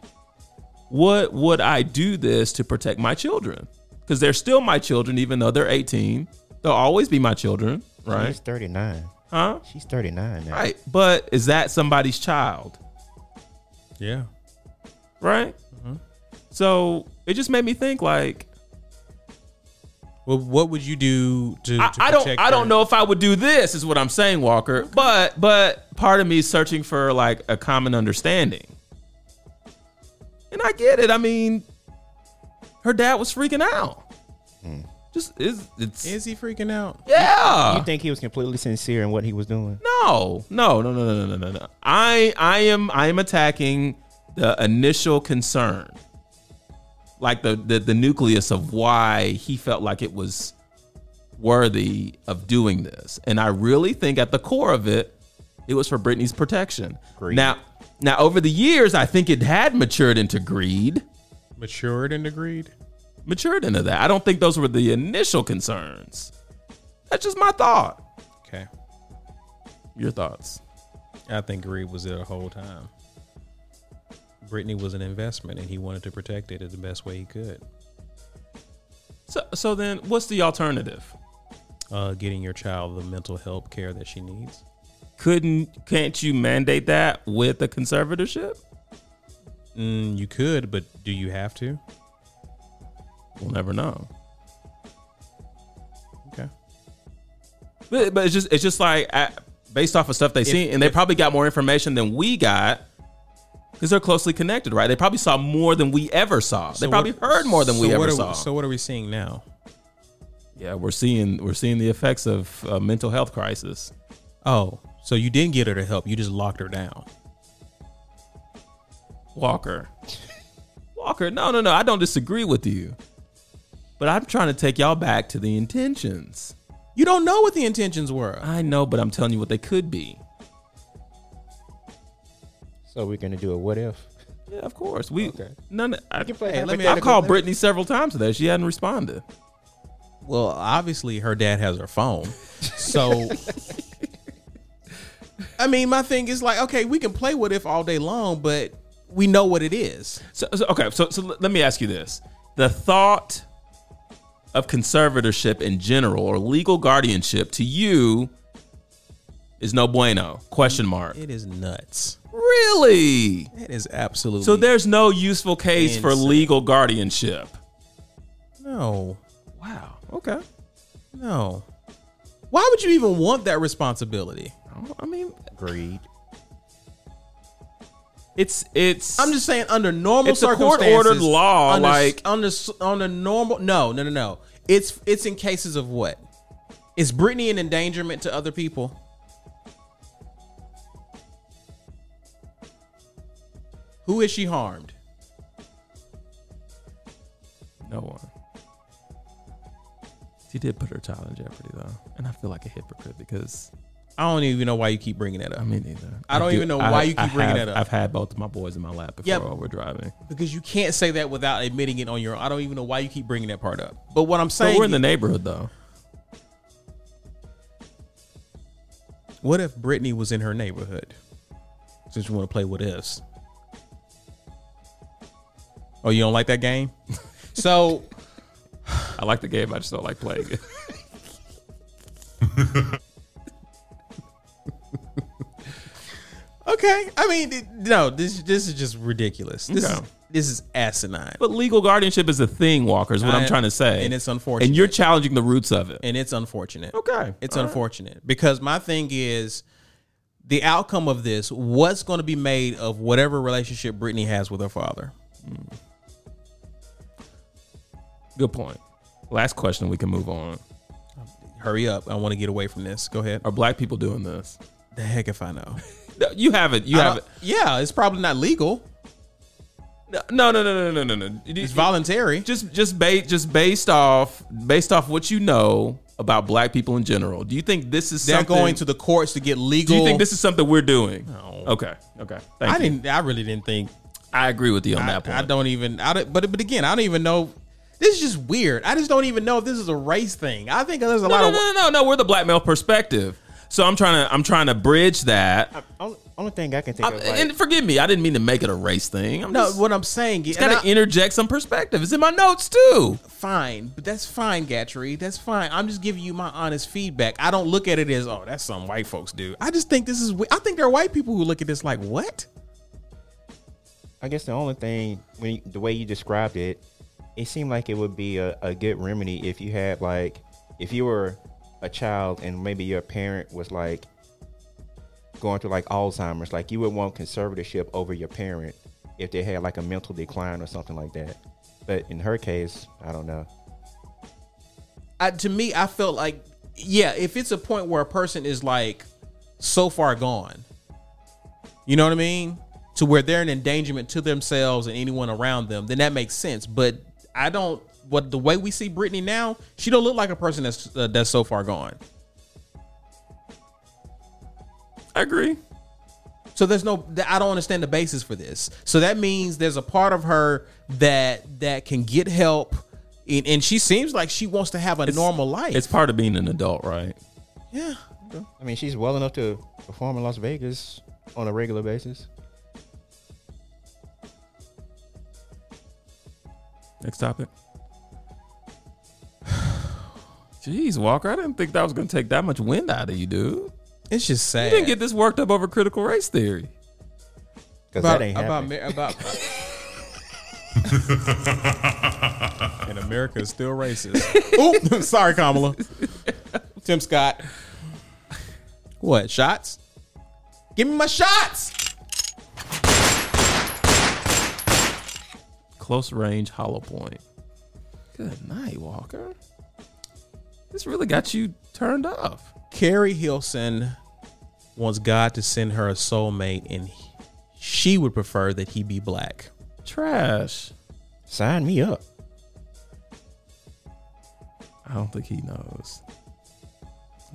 what would I do this to protect my children? Because they're still my children, even though they're 18. They'll always be my children, right? She's 39. Huh? She's 39 now. Right. But is that somebody's child? Yeah. Right. So it just made me think like Well, what would you do to? I, to I don't protect I don't know if I would do this is what I'm saying, Walker. But but part of me is searching for like a common understanding. And I get it. I mean, her dad was freaking out. Hmm. Just is it's Is he freaking out? yeah. You think he was completely sincere in what he was doing? no, no, no, no, no, no, no, no. I I am I am attacking the initial concern. Like the, the the nucleus of why he felt like it was worthy of doing this. And I really think at the core of it, it was for Britney's protection. Greed. Now now over the years, I think it had matured into greed. Matured into greed. Matured into that. I don't think those were the initial concerns. That's just my thought. Okay. Your thoughts. I think greed was there the whole time. Brittany was an investment, and he wanted to protect it in the best way he could. So so then what's the alternative? Uh, getting your child the mental health care that she needs. couldn't can't you mandate that with a conservatorship? Mm, you could, but do you have to? We'll never know. Okay. But, but it's just it's just like uh, based off of stuff they see, and they if- probably got more information than we got because they're closely connected, right? They probably saw more than we ever saw. They probably what- heard more than we ever are saw. so what are we seeing now? yeah, we're seeing we're seeing the effects of a mental health crisis. Oh, so you didn't get her to help. You just locked her down. Walker, Walker, no, no, no, I don't disagree with you, but I'm trying to take y'all back to the intentions. You don't know what the intentions were. I know, but I'm telling you what they could be. So we're gonna do a what if? Yeah, of course. We Okay. none. I, can play Hey, let me- I've called Brittany several times today. She hadn't responded. Well, obviously her dad has her phone. So I mean, my thing is like, okay, we can play what if all day long, but we know what it is. So, so okay, so so let me ask you this: the thought of conservatorship in general or legal guardianship to you is no bueno? Question mark. It is nuts. Really? It is absolutely So there's no useful case for legal guardianship. no, Wow. Okay. no. Why would you even want that responsibility? I mean, Greed. it's it's. I'm just saying, under normal It's a circumstances, court-ordered law, under, like- under on a normal. No, no, no, no. It's it's in cases of what? Is Brittany an endangerment to other people? Who is she harmed? no one. She did put her child in jeopardy though, and I feel like a hypocrite because I don't even know why you keep bringing that up. I mean neither. I don't even know why you keep bringing have, that up. I've had both of my boys in my lap before Yeah. while we're driving. because you can't say that without admitting it on your. own. I don't even know why you keep bringing that part up. But what I'm saying, we're in the neighborhood though. what if Brittany was in her neighborhood? Since you want to play with us. Oh, you don't like that game? so I like the game. I just don't like playing it. okay, I mean, it- no, this this is just ridiculous. This Okay. is this is asinine, But legal guardianship is a thing, Walker. Is what I, I- am trying to say, and it's unfortunate. And you're challenging the roots of it. and it's unfortunate. Okay, It's unfortunate because my thing is the outcome of this. What's going to be made of whatever relationship Brittany has with her father? Hmm. Good point. Last question. We can move on. Hurry up! I want to get away from this. Go ahead. Are black people doing this? The heck if I know. No, You have it. You have don't- Yeah, it's probably not legal. No, no, no, no, no, no, no, no. It's voluntary. Just, just, ba- just based off, based off what you know about black people in general. Do you think this is They're going to the courts to get legal. do you think this is something we're doing? No. Okay. Okay. Thank I you. didn't. I really didn't think. I agree with you on I, that point. I don't even. I don't, but but again, I don't even know. This is just weird. I just don't even know if this is a race thing. I think there's a No, lot no, of. no, no, no, no. We're the black male perspective. So I'm trying to, I'm trying to bridge that. Only, only thing I can think I'm- of, like, and forgive me, I didn't mean to make it a race thing. I'm No, just, what I'm saying is, got to interject some perspective. It's in my notes too. fine, but that's fine, Gatrey. That's fine. I'm just giving you my honest feedback. I don't look at it as, oh, that's something white folks do. I just think this is. I think there are white people who look at this like, what? I guess the only thing when you, the way you described it, it seemed like it would be a, a good remedy if you had like if you were a child and maybe your parent was like going through like Alzheimer's, like you would want conservatorship over your parent if they had like a mental decline or something like that. But in her case, I don't know. I, to me, I felt like, yeah, if it's a point where a person is like so far gone, you know what I mean? To where they're an endangerment to themselves and anyone around them, then that makes sense. But I don't. What the way we see Brittany now, she don't look like a person that's uh, that's so far gone. I agree. So there's no. I don't understand the basis for this. So that means there's a part of her that that can get help, and, and she seems like she wants to have a normal life. It's part of being an adult, right? yeah. I mean, she's well enough to perform in Las Vegas on a regular basis. Next topic. Jeez, Walker, I didn't think that was going to take that much wind out of you, dude. It's just sad. You didn't get this worked up over critical race theory. Because about that ain't about happening. Ma- about. and America is still racist. Oop, sorry, Kamala. Tim Scott. What shots? Give me my shots. Close range hollow point. Good night, Walker. This really got you turned off. Keri Hilson wants God to send her a soulmate, and she would prefer that he be black. Trash. Sign me up. I don't think he knows.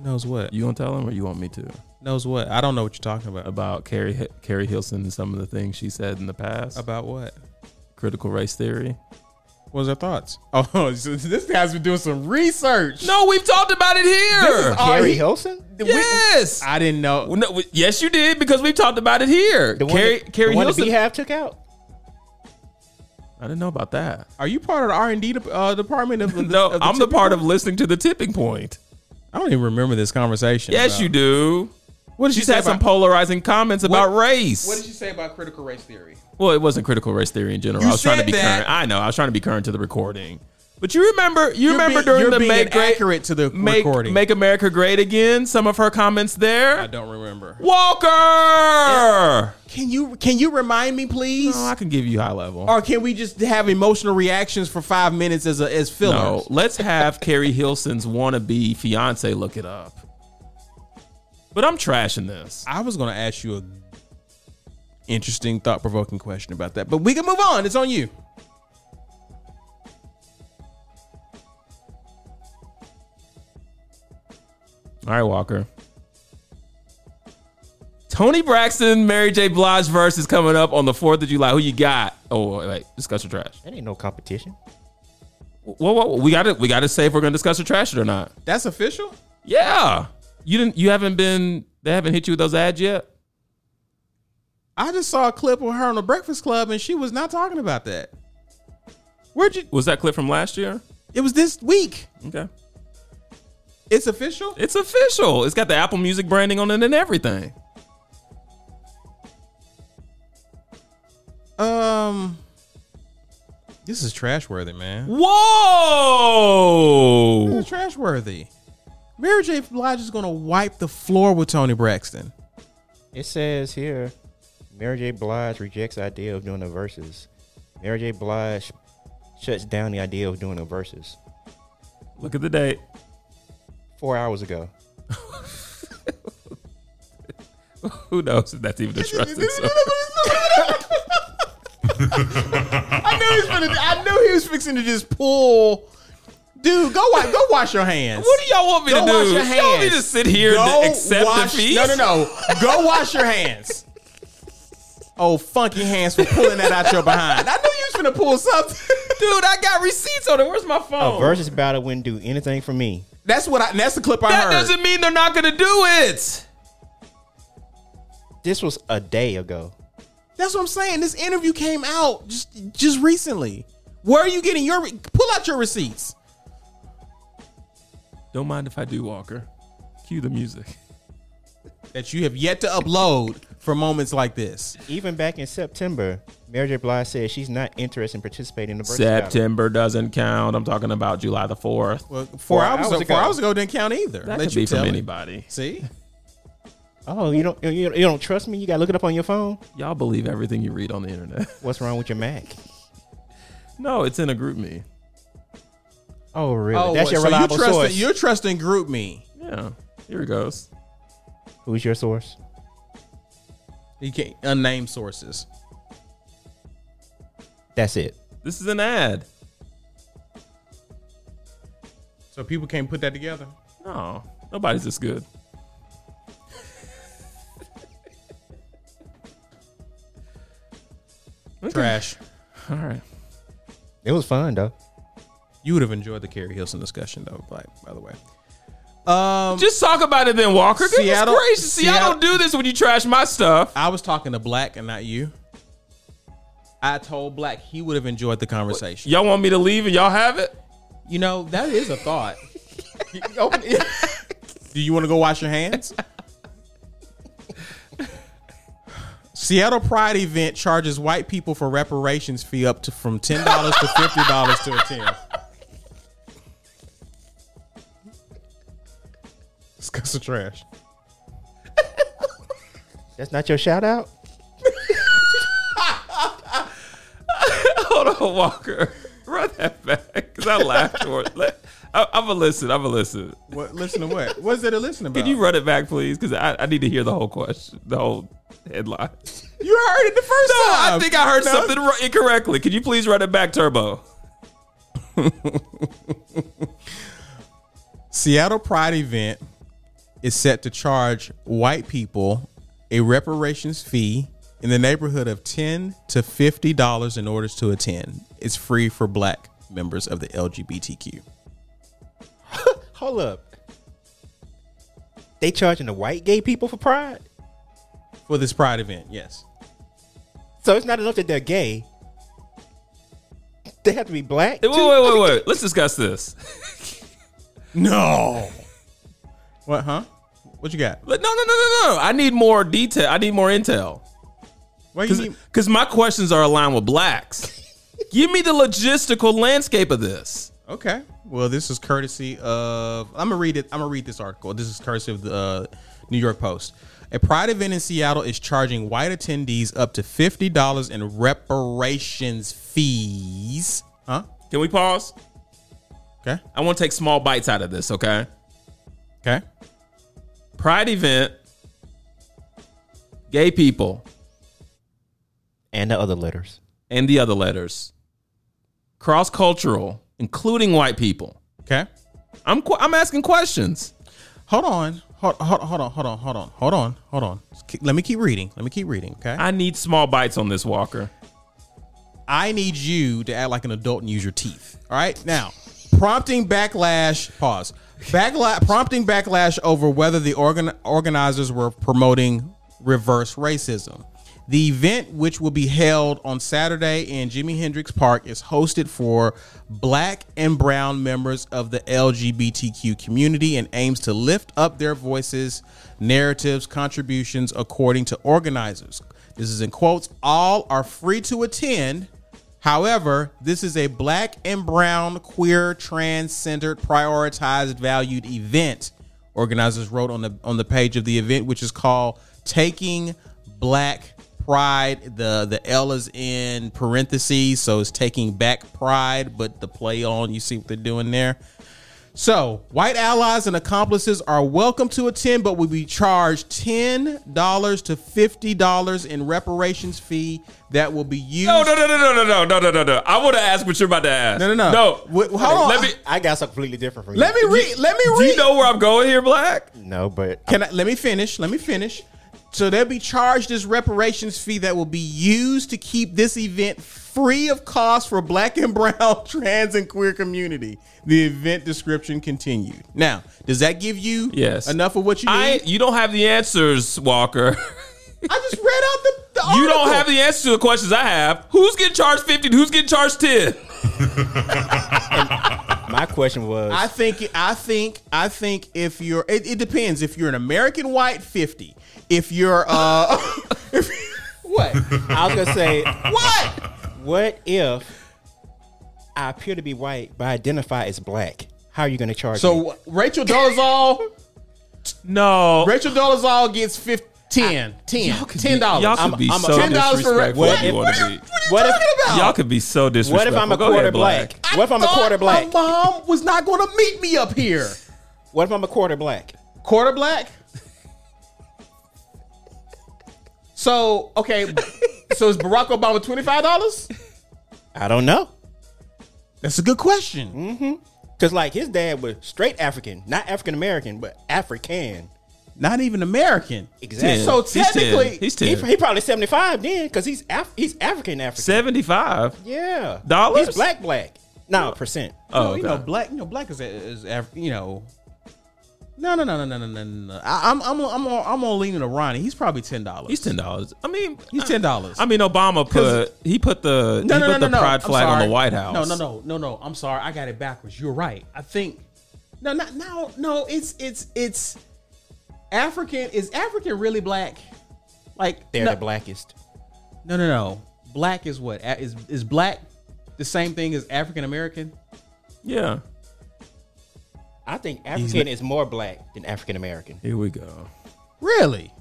Knows what? You gonna tell him, or you want me to? Knows what? I don't know what you're talking about. About Keri Keri Hilson and some of the things she said in the past. About what? Critical race theory. What was her thoughts? Oh, so this guy's been doing some research. No, we've talked about it here. Keri he- Hilson? yes. I didn't know. Well, no, yes, you did because we've talked about it here. The one Keri, that, Keri the one that Hilson. Beyhive took out? I didn't know about that. Are you part of the R and D uh, department of the? No, of I'm the part point? of listening to the tipping point. I don't even remember this conversation. Yes, about- you do. What did she She's say some about- polarizing comments about race. What did she say about critical race theory? well, it wasn't critical race theory in general. You I was trying to be that. current. I know. I was trying to be current to the recording. But you remember, you You're remember being- during the make great, accurate to the make, recording. make America Great Again. Some of her comments there. I don't remember. Walker. Can you can you remind me, please? No, I can give you high level. or can we just have emotional reactions for five minutes as a, as fillers? No, let's have Keri Hilson's wannabe fiance look it up. But I'm trashing this. I was going to ask you a interesting, thought provoking question about that, but we can move on. It's on you. All right, Walker. Toni Braxton, Mary J. Blige verse is coming up on the 4th of July. Who you got? Oh, wait, wait. discuss or trash. That ain't no competition. Well, well, we got to we got to say if we're going to discuss or trash it or not. That's official. Yeah. You didn't you haven't been they haven't hit you with those ads yet? I just saw a clip of her on the Breakfast Club, and she was not talking about that. Where'd you? Was that clip from last year? It was this week. Okay. It's official. It's official. It's got the Apple Music branding on it and everything. Um, this is trash worthy, man. Whoa! This is trash worthy. Mary J. Blige is gonna wipe the floor with Toni Braxton. It says here, Mary J. Blige rejects idea of doing the Verzuz. Mary J. Blige shuts down the idea of doing the Verzuz. Look at the date. Four hours ago. Who knows if that's even a trusted source? I knew he was gonna. I knew he was fixing to just pull. Dude, go wash. Go wash your hands. What do y'all want me Go to do? Go wash your Y'all want me hands. to sit here Go and accept wash, defeat? No, no, no. Go wash your hands. Oh, funky hands for pulling that out your behind. I knew you was gonna pull something. Dude, I got receipts on it. Where's my phone? A Verzuz battle wouldn't do anything for me. That's what I. That's the clip I that heard. doesn't mean they're not going to do it. This was a day ago. That's what I'm saying. This interview came out just just recently. Where are you getting your? Pull out your receipts. Don't mind if I do, Walker. Cue the music. that you have yet to upload for moments like this. Even back in September, Mary J. Blige said she's not interested in participating in the Verzuz battle. September doesn't count. I'm talking about July the 4th. Well, four, Four hours, hours ago, ago. four hours ago didn't count either. That Let could you be from me. anybody. See, Oh, you don't you, you don't trust me? You gotta look it up on your phone. Y'all believe everything you read on the internet. What's wrong with your Mac? no, it's in a GroupMe. Oh, really? oh, That's your so you reliable trusting, source. You're trusting GroupMe. Yeah. Here it goes. Who's your source? You can't unnamed sources. That's it. This is an ad. So people can't put that together. No, nobody's this good. Okay. Trash. All right. It was fun though. You would have enjoyed the Keri Hilson discussion, though. By, by the way. Um, Just talk about it then, Walker. Goodness Seattle- gracious. See, I Seattle- don't do this when you trash my stuff. I was talking to Black and not you. I told Black he would have enjoyed the conversation. Y'all want me to leave and y'all have it? You know, that is a thought. Do you want to go wash your hands? Seattle Pride event charges white people for reparations fee up to from ten dollars to fifty dollars to attend. Discuss the trash. That's not your shout out? Hold on, Walker. Run that back because I laughed for it. Let- I, I'm gonna listen. I'm gonna listen. What? Listen to what? What's it a listen about? Can you run it back, please? Because I, I need to hear the whole question, the whole headline. You heard it the first No, time. I think I heard No. something ro- incorrectly. Can you please run it back, Turbo? Seattle Pride event is set to charge white people a reparations fee in the neighborhood of ten to fifty dollars in order to attend. It's free for black members of the LGBTQ. Hold up. They charging the white gay people for pride? For this Pride event, yes. So it's not enough that they're gay. They have to be black. Wait, too? wait, wait, wait. Let's discuss this. No. What, huh? What you got? But no, no, no, no, no. I need more detail. I need more intel. What you need? Because my questions are aligned with blacks. Give me the logistical landscape of this. Okay. Well, this is courtesy of. I'm gonna read it. I'm gonna read this article. This is courtesy of the uh, New York Post. A Pride event in Seattle is charging white attendees up to fifty dollars in reparations fees. Huh? Can we pause? Okay. I want to take small bites out of this, okay? Okay. Pride event, gay people, And the other letters. and the other letters. Cross cultural, including white people. Okay. I'm qu- I'm asking questions. Hold on. Hold, hold, hold on. Hold on. Hold on. Hold on. Hold on. Just keep- Let me keep reading. Let me keep reading. Okay. I need small bites on this, Walker. I need you to act like an adult and use your teeth. All right. Now, prompting backlash. Pause. Prompting backlash over whether the organ, organizers were promoting reverse racism. The event, which will be held on Saturday in Jimi Hendrix Park, is hosted for black and brown members of the LGBTQ community and aims to lift up their voices, narratives, contributions, according to organizers. This is in quotes. All are free to attend. However, this is a black and brown, queer, trans centered, prioritized, valued event. Organizers wrote on the on the page of the event, which is called "Taking Black Pride." the The L is in parentheses, so it's taking back pride, but the play on you see what they're doing there. So, white allies and accomplices are welcome to attend, but will be charged ten dollars to fifty dollars in reparations fee that will be used. No, no, no, no, no, no, no, no, no, no, no. I want to ask what you're about to ask. No, no, no. No. Wait, hold on. Let me. I got something completely different from you. Let me read. Let me read. Do you know where I'm going here, Black? No, but Can I, let me finish. Let me finish. So they'll be charged this reparations fee that will be used to keep this event free of cost for black and brown, trans, and queer community. The event description continued. Now, does that give you Yes. enough of what you need? I. You don't have the answers, Walker. I just read out the, the You don't have the answers to the questions I have. Who's getting charged 50? Who's getting charged 10? my question was I think I think I think if you're it, it depends if you're an American white 50 if you're uh if, what I was gonna say what what if I appear to be white but identify as black? How are you gonna charge me? so Rachel Dolezal No. Rachel Dolezal gets 15 10 10 10 dollars Y'all could I'm- be I'm a- so $10 for disrespectful what- if you what- want to be. what are you What if- talking about Y'all could be so disrespectful. what if I'm a Go quarter ahead, black? I What if I'm a thought quarter black? my mom was not going to meet me up here What if I'm a quarter black? quarter black so okay so is Barack Obama $25 I don't know. that's a good question mm-hmm. Cause like his dad was straight African, not African American, but African. not even American Exactly. So He's 10. technically, he's 10. he probably seventy five then, because he's Af- he's African African. 75. Yeah, Dollars? He's black black. No percent. Oh, you know, okay. black. You know, black is is Af- you know. No, no, no, no, no, no, no, no. I, I'm I'm I'm gonna- I'm gonna lean to Ronnie. He's probably ten dollars. He's ten dollars. I mean, He's ten dollars. I mean, Obama put he put the no, he no, put no, no, the no. pride I'm flag on the sorry. White House. No, no, no, no, no. I'm sorry. I got it backwards. You're right. I think. No, not no, no. It's it's it's African. Is African really black? Like They're no, the blackest. No, no, no. Black is what? A- Is is black the same thing as African American? Yeah. I think African is more black than African American. Here we go. Really?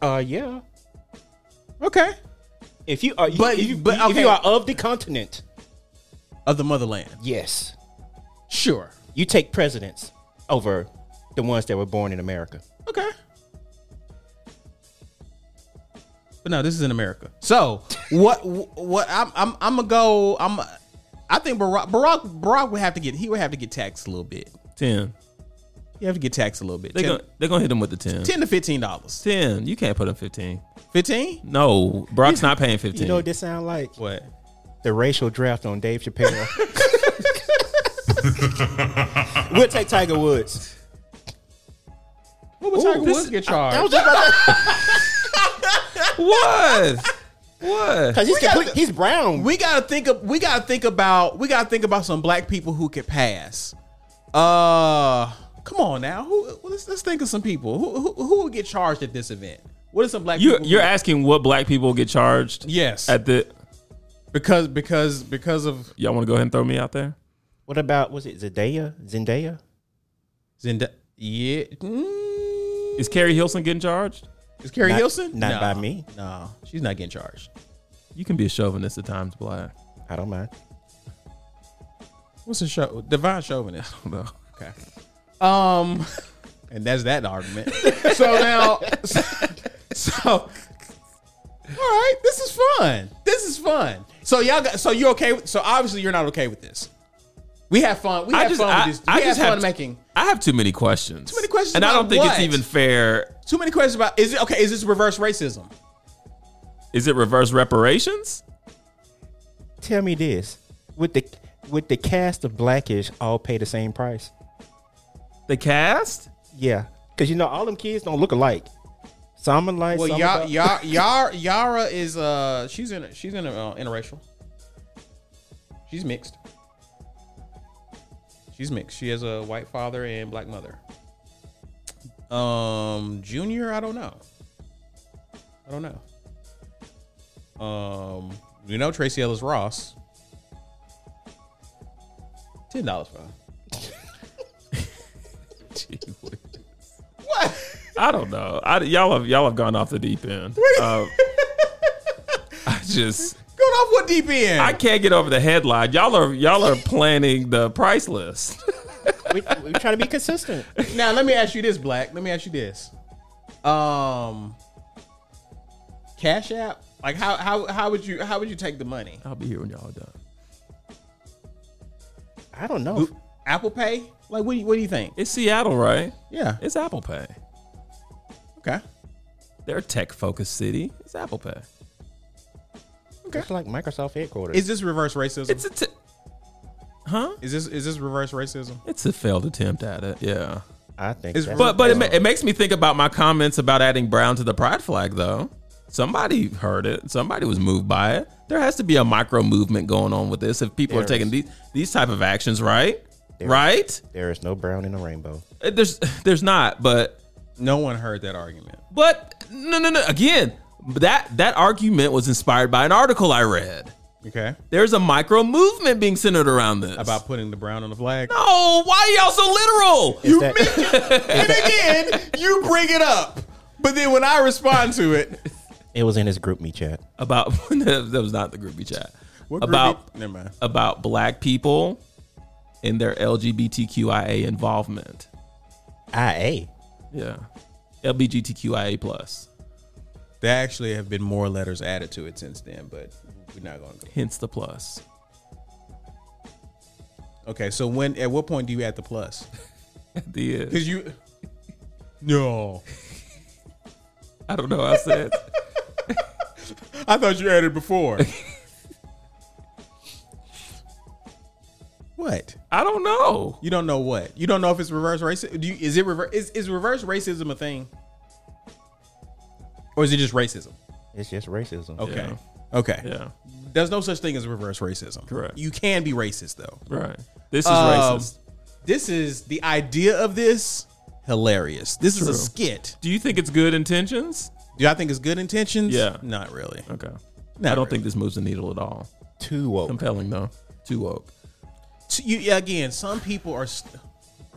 Uh, yeah. Okay. If you are, you, But- if you, but, if you are of the continent, Of the motherland. yes, Sure. you take presidents over the ones that were born in America. Okay. But no, this is in America. So what? What? I'm. I'm. I'm gonna go. I'm. I think Barack. Barack. Barack would have to get. He would have to get taxed a little bit. Ten. You have to get taxed a little bit. They 10, gonna they're gonna hit them with the ten. 10 to fifteen dollars. Ten. You can't put them fifteen. Fifteen? No, Brock's not paying fifteen. You know what this sound like? What? The racial draft on Dave Chappelle. we'll take Tiger Woods. What would Tiger Woods get I charged? was just about to, what? what? cause he's We got complete, he's brown. we gotta think of. We gotta think about. We gotta think about some black people who could pass. Uh, come on now. Who? Let's, let's think of some people who who, who would get charged at this event. What are some black You, people you're asking what black people get charged? Yes. At the because because because of y'all want to go ahead and throw me out there? What about was it Zendaya? Zendaya? Zenda- yeah. Mm, Is Keri Hilson getting charged? is Keri Not- Hilson? not No. by me. No, she's not getting charged. You can be a chauvinist at times, Black. I don't mind. What's the show? Divine chauvinist. I don't know. Okay. Um, and that's that argument. so now, so, all right, this is fun. This is fun. So y'all got. So you okay? With, so obviously you're not okay with this. We have fun. We I have just- fun I- with this. I have just fun have- making I have too many questions. Too many questions and I don't think what? it's even fair. too many questions about. Is it okay? Is this reverse racism? Is it reverse reparations? Tell me this: with the would the cast of Black-ish all pay the same price? The cast? Yeah, because you know all them kids don't look alike. Some are like Well, some Ya- are- Ya- Yara, Yara is uh she's in she's in a, uh, interracial. She's mixed. She's mixed. She has a white father and black mother. Um, Junior, I don't know. I don't know. Um, you know Tracee Ellis Ross. Ten dollars for her. Gee whiz. What? I don't know. I, y'all have y'all have gone off the deep end. Um, I just Going off what deep end? I can't get over the headline. Y'all are y'all are planning the price list. we, we try to be consistent. now let me ask you this, Black. Let me ask you this. Um, Cash App. Like how how how would you how would you take the money? I'll be here when y'all are done. I don't know. Apple Pay? Like what do you, what do you think? It's Seattle, right? Yeah. It's Apple Pay. Okay. They're a tech focused city. It's Apple Pay. It's like Microsoft headquarters. Is this reverse racism? It's a t- huh? is this is this reverse racism? It's a failed attempt at it. Yeah. I think. It's that's- But but it, ma- it makes me think about my comments about adding brown to the pride flag, though. Somebody heard it. Somebody was moved by it. There has to be a micro movement going on with this if people are taking is. these these type of actions, right? There- right? there is no brown in the rainbow. Uh, There's there's not, but No one heard that argument. but no no no. Again, that that argument was inspired by an article I read. Okay. There's a micro movement being centered around this. About putting the brown on the flag. no, why are y'all so literal? Is that- And again, you bring it up. But then when I respond to it, it was in his GroupMe chat. About that was not the GroupMe chat. what about groupie- never mind. about black people and their LGBTQIA involvement. IA. Yeah. LGBTQIA plus. There actually have been more letters added to it since then, but we're not going to go. Hence the plus. Okay, so when at what point do you add the plus? At the end. Because you. No. I don't know. I said I thought you added before. what? I don't know. You don't know what? You don't know if it's reverse racism? Do you, is it reverse? Is, is reverse racism a thing? Or is it just racism? It's just racism. Okay. Yeah. Okay. Yeah. There's no such thing as reverse racism. Correct. You can be racist though. Right. This is Um, racist. This is the idea of this hilarious. This is a skit. Do you think it's good intentions? Do I think it's good intentions? Yeah. Not really. Okay. Not I don't really. think this moves the needle at all. Too woke. Compelling though. Too woke. You, yeah, again, some people are. St-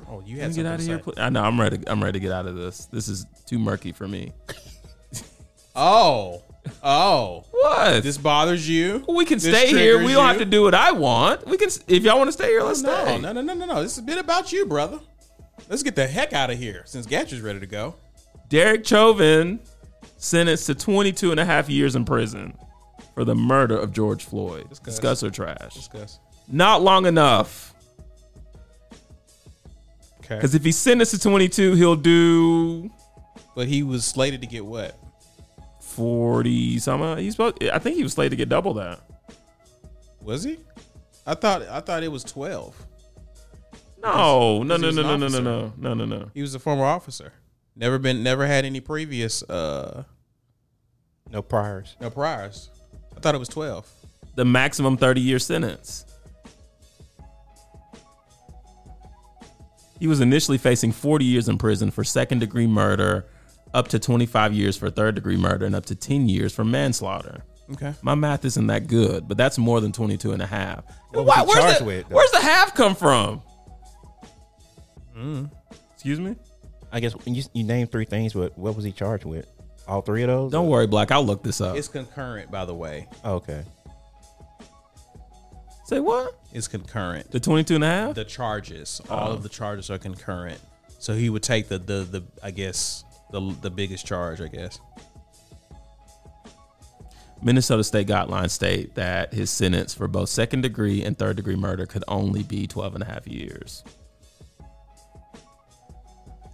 oh, you had something get out of here? please? I know. I'm ready. I'm ready to get out of this. This is too murky for me. Oh, oh, What? this bothers you? we can This stay here. We don't you? have to do what I want. We can. If y'all want to stay here, let's No, stay. no, no, no, no, no. This is a bit about you, brother. Let's get the heck out of here since Gatcher's ready to go. Derek Chauvin sentenced to 22 and a half years in prison for the murder of George Floyd. Discuss. Discuss or trash. Discuss. Not long enough. Okay. Because if he's sentenced to 22, he'll do But he was slated to get what? 40 some. Uh, he's supposed, I think he was slated to get double that. Was he? I thought I thought it was twelve. No, no, no, no, no, no, no, no, no, no, no. He was a former officer. Never been, never had any previous, uh, No priors. no priors. I thought it was twelve. The maximum 30 year sentence. He was initially facing 40 years in prison for second degree murder, up to 25 years for third degree murder, and up to 10 years for manslaughter. Okay. My math isn't that good, but that's more than 22 and a half. What was he where's, charged the, with, though? where's the half come from? Excuse me? I guess you you named three things, but what was he charged with? All three of those? Don't worry, Black. I'll look this up. It's concurrent, by the way. Oh, okay. Say what? It's concurrent. The 22 and a half? The charges, all oh. of the charges are concurrent. So he would take the the the I guess the the biggest charge, I guess. Minnesota state guidelines state that his sentence for both second degree and third degree murder could only be 12 and a half years.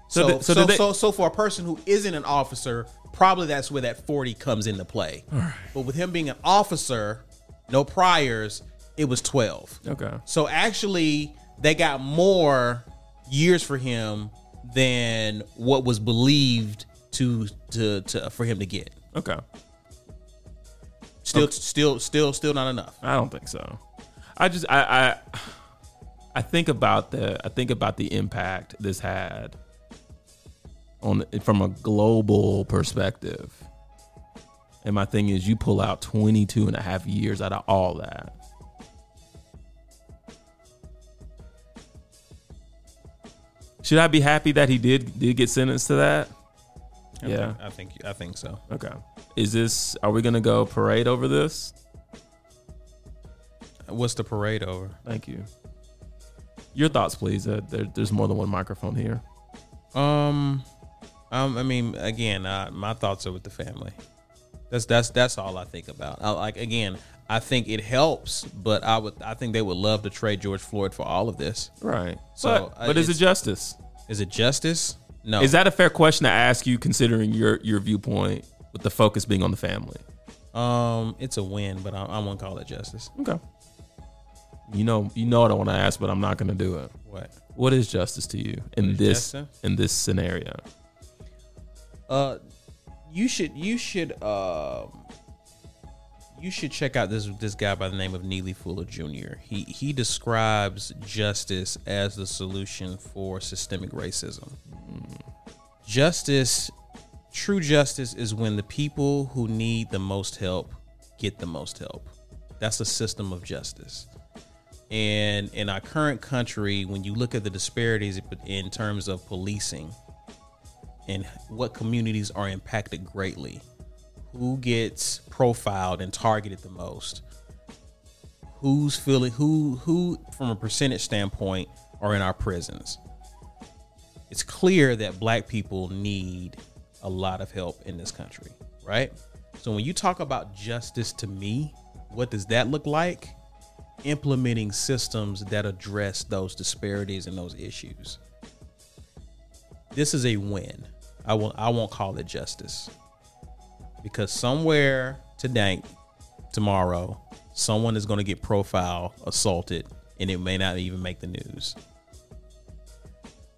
So so did so, they- so, so for a person who isn't an officer, probably that's where that 40 comes into play. But with him being an officer, no priors, it was 12. Okay. So actually, they got more years for him than what was believed to to, to for him to get. Okay. Still, still, still, still not enough. I don't think so. I just I I I think about the I think about the impact this had on from a global perspective. And my thing is you pull out 22 and a half years out of all that. Should I be happy that he did did get sentenced to that? I Yeah. think, I think, I think so. Okay. Is this are we to go parade over this? What's the parade over? Thank you. Your thoughts, please. Uh, there, there's more than one microphone here. Um, um, I mean, again, uh, my thoughts are with the family. That's that's that's all I think about. I, like again, I think it helps, but I would I think they would love to trade George Floyd for all of this. Right. So, but, uh, is it justice? Is it justice? No. Is that a fair question to ask you, considering your your viewpoint, with the focus being on the family? um? It's a win, but I, I won't call it justice. Okay. You know, you know what I want to ask, but I'm not going to do it. What? What is justice to you in is this in this scenario? Uh, you should you should um you should check out this this guy by the name of Neely Fuller Jr. He he describes justice as the solution for systemic racism. Justice, true justice, is when the people who need the most help get the most help. That's a system of justice. And in our current country, when you look at the disparities in terms of policing, and what communities are impacted greatly. Who gets profiled and targeted the most? Who's feeling who who from a percentage standpoint are in our prisons? It's clear that black people need a lot of help in this country, right? So when you talk about justice to me, what does that look like? Implementing systems that address those disparities and those issues this is a win. I won't I won't call it justice. Because somewhere today, tomorrow, someone is going to get profile assaulted, and it may not even make the news.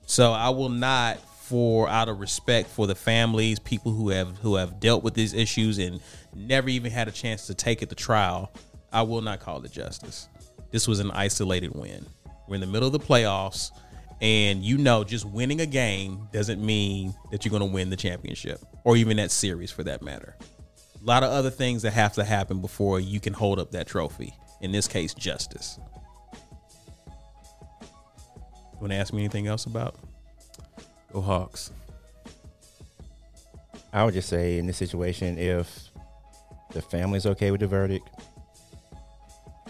So I will not for out of respect for the families, people who have who have dealt with these issues and never even had a chance to take it to trial, I will not call it justice. This was an isolated win. We're in the middle of the playoffs and you know just winning a game doesn't mean that you're going to win the championship or even that series for that matter. A lot of other things that have to happen before you can hold up that trophy. In this case, justice. You want to ask me anything else about? Go Hawks. I would just say in this situation, if the family's okay with the verdict,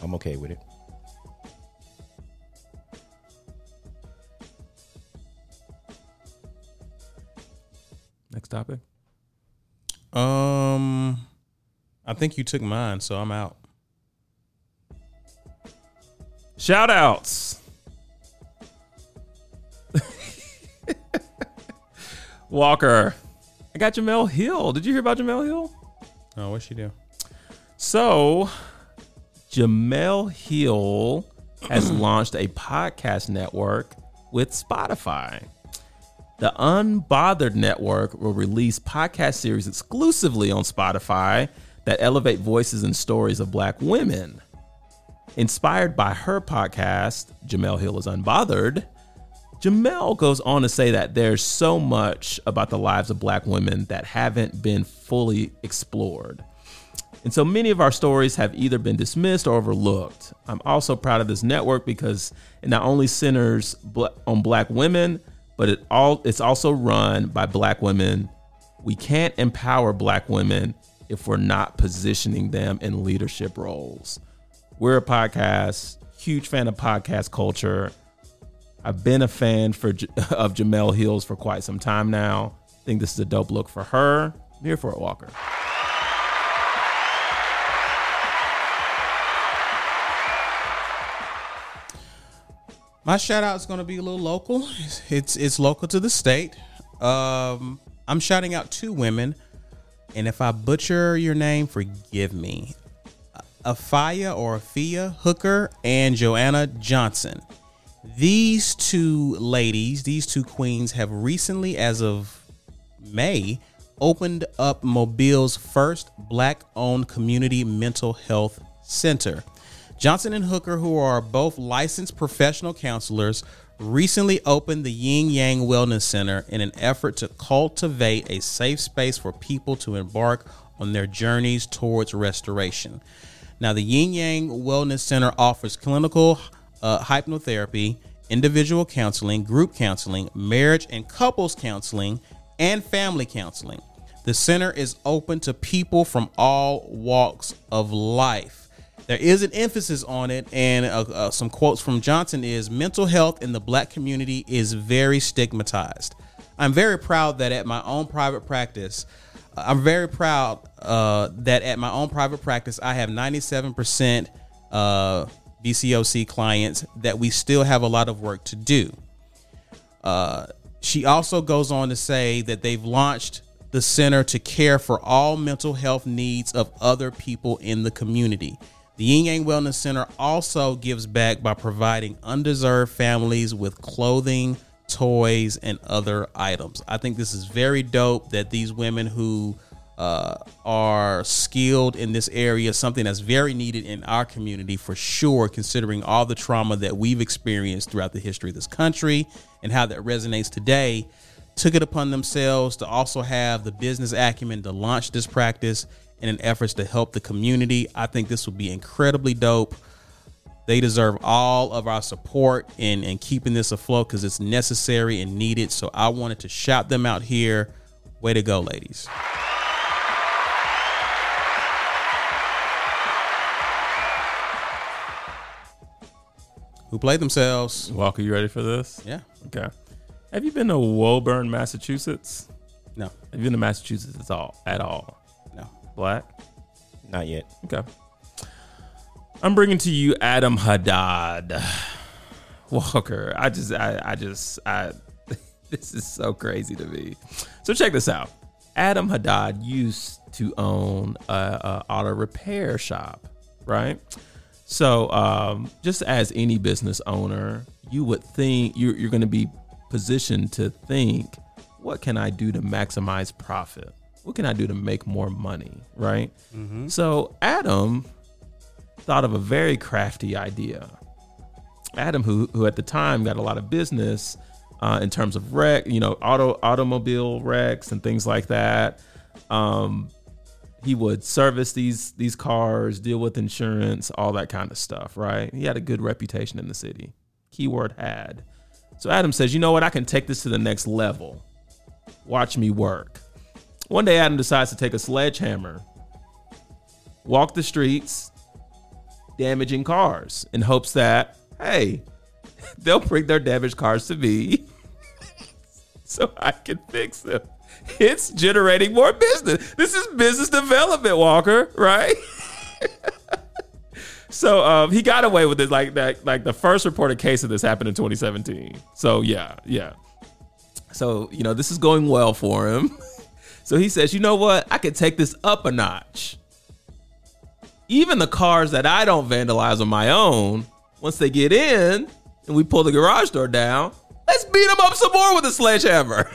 I'm okay with it. Next topic. Um, I think you took mine, so I'm out. Shout outs. Walker. I got Jemele Hill. Did you hear about Jemele Hill? Oh, what's she do? So, Jemele Hill has launched a podcast network with Spotify. The Unbothered Network will release podcast series exclusively on Spotify that elevate voices and stories of black women. Inspired by her podcast, Jemele Hill is Unbothered. Jemele goes on to say that there's so much about the lives of black women that haven't been fully explored. And so many of our stories have either been dismissed or overlooked. I'm also proud of this network because it not only centers on black women, but it all it's also run by black women. We can't empower black women if we're not positioning them in leadership roles. We're a podcast, huge fan of podcast culture. I've been a fan for of Jemele Hills for quite some time now. I think this is a dope look for her. I'm here for it, Walker. My shout out is going to be a little local. It's, it's local to the state. Um, I'm shouting out two women, and if I butcher your name, forgive me. Afia or Afia Hooker and Joanna Johnson. These two ladies, these two queens, have recently, as of May, opened up Mobile's first black owned community mental health center. Johnson and Hooker, who are both licensed professional counselors, recently opened the Yin Yang Wellness Center in an effort to cultivate a safe space for people to embark on their journeys towards restoration. Now, the Yin Yang Wellness Center offers clinical uh, hypnotherapy, individual counseling, group counseling, marriage and couples counseling, and family counseling. The center is open to people from all walks of life. There is an emphasis on it, and uh, uh, some quotes from Johnson is mental health in the black community is very stigmatized. I'm very proud that at my own private practice, I'm very proud uh, that at my own private practice, I have 97% uh, BCOC clients that we still have a lot of work to do. Uh, she also goes on to say that they've launched the center to care for all mental health needs of other people in the community. The Yin Yang Wellness Center also gives back by providing undeserved families with clothing, toys, and other items. I think this is very dope that these women who uh, are skilled in this area, something that's very needed in our community for sure, considering all the trauma that we've experienced throughout the history of this country and how that resonates today, took it upon themselves to also have the business acumen to launch this practice in an efforts to help the community. I think this will be incredibly dope. They deserve all of our support in, in keeping this afloat because it's necessary and needed. So I wanted to shout them out here. Way to go, ladies. Who played themselves? Walker, you ready for this? Yeah. Okay. Have you been to Woburn, Massachusetts? No. Have you been to Massachusetts at all? At all? Black? Not yet. Okay. I'm bringing to you Adam Haddad. Walker. I just, I, I just, I, this is so crazy to me. So check this out. Adam Haddad used to own a, a auto repair shop, right? So, um, just as any business owner, you would think you're, you're going to be positioned to think, what can I do to maximize profit? What can I do to make more money? Right. So, Adam thought of a very crafty idea. Adam, who, who at the time got a lot of business uh, in terms of wreck, you know, auto automobile wrecks and things like that. Um, he would service these these cars, deal with insurance, all that kind of stuff, right? He had a good reputation in the city. Keyword had. So Adam says, you know what? I can take this to the next level. Watch me work. One day, Adam decides to take a sledgehammer, walk the streets, damaging cars in hopes that, hey, they'll bring their damaged cars to me so I can fix them. It's generating more business. This is business development, Walker, right? so um, he got away with it. Like that, like the first reported case of this happened in 2017. So yeah, yeah. So you know this is going well for him. So he says, you know what? I could take this up a notch. Even the cars that I don't vandalize on my own, once they get in and we pull the garage door down, let's beat them up some more with a sledgehammer.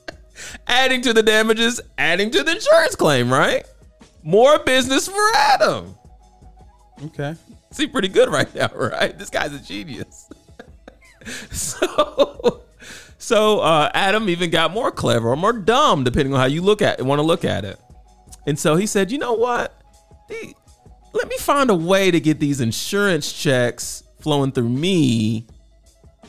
adding to the damages, adding to the insurance claim, right? More business for Adam. Okay. See, pretty good right now, right? This guy's a genius. so, so uh, Adam even got more clever or more dumb, depending on how you look at want to look at it. And so he said, you know what? let me find a way to get these insurance checks flowing through me.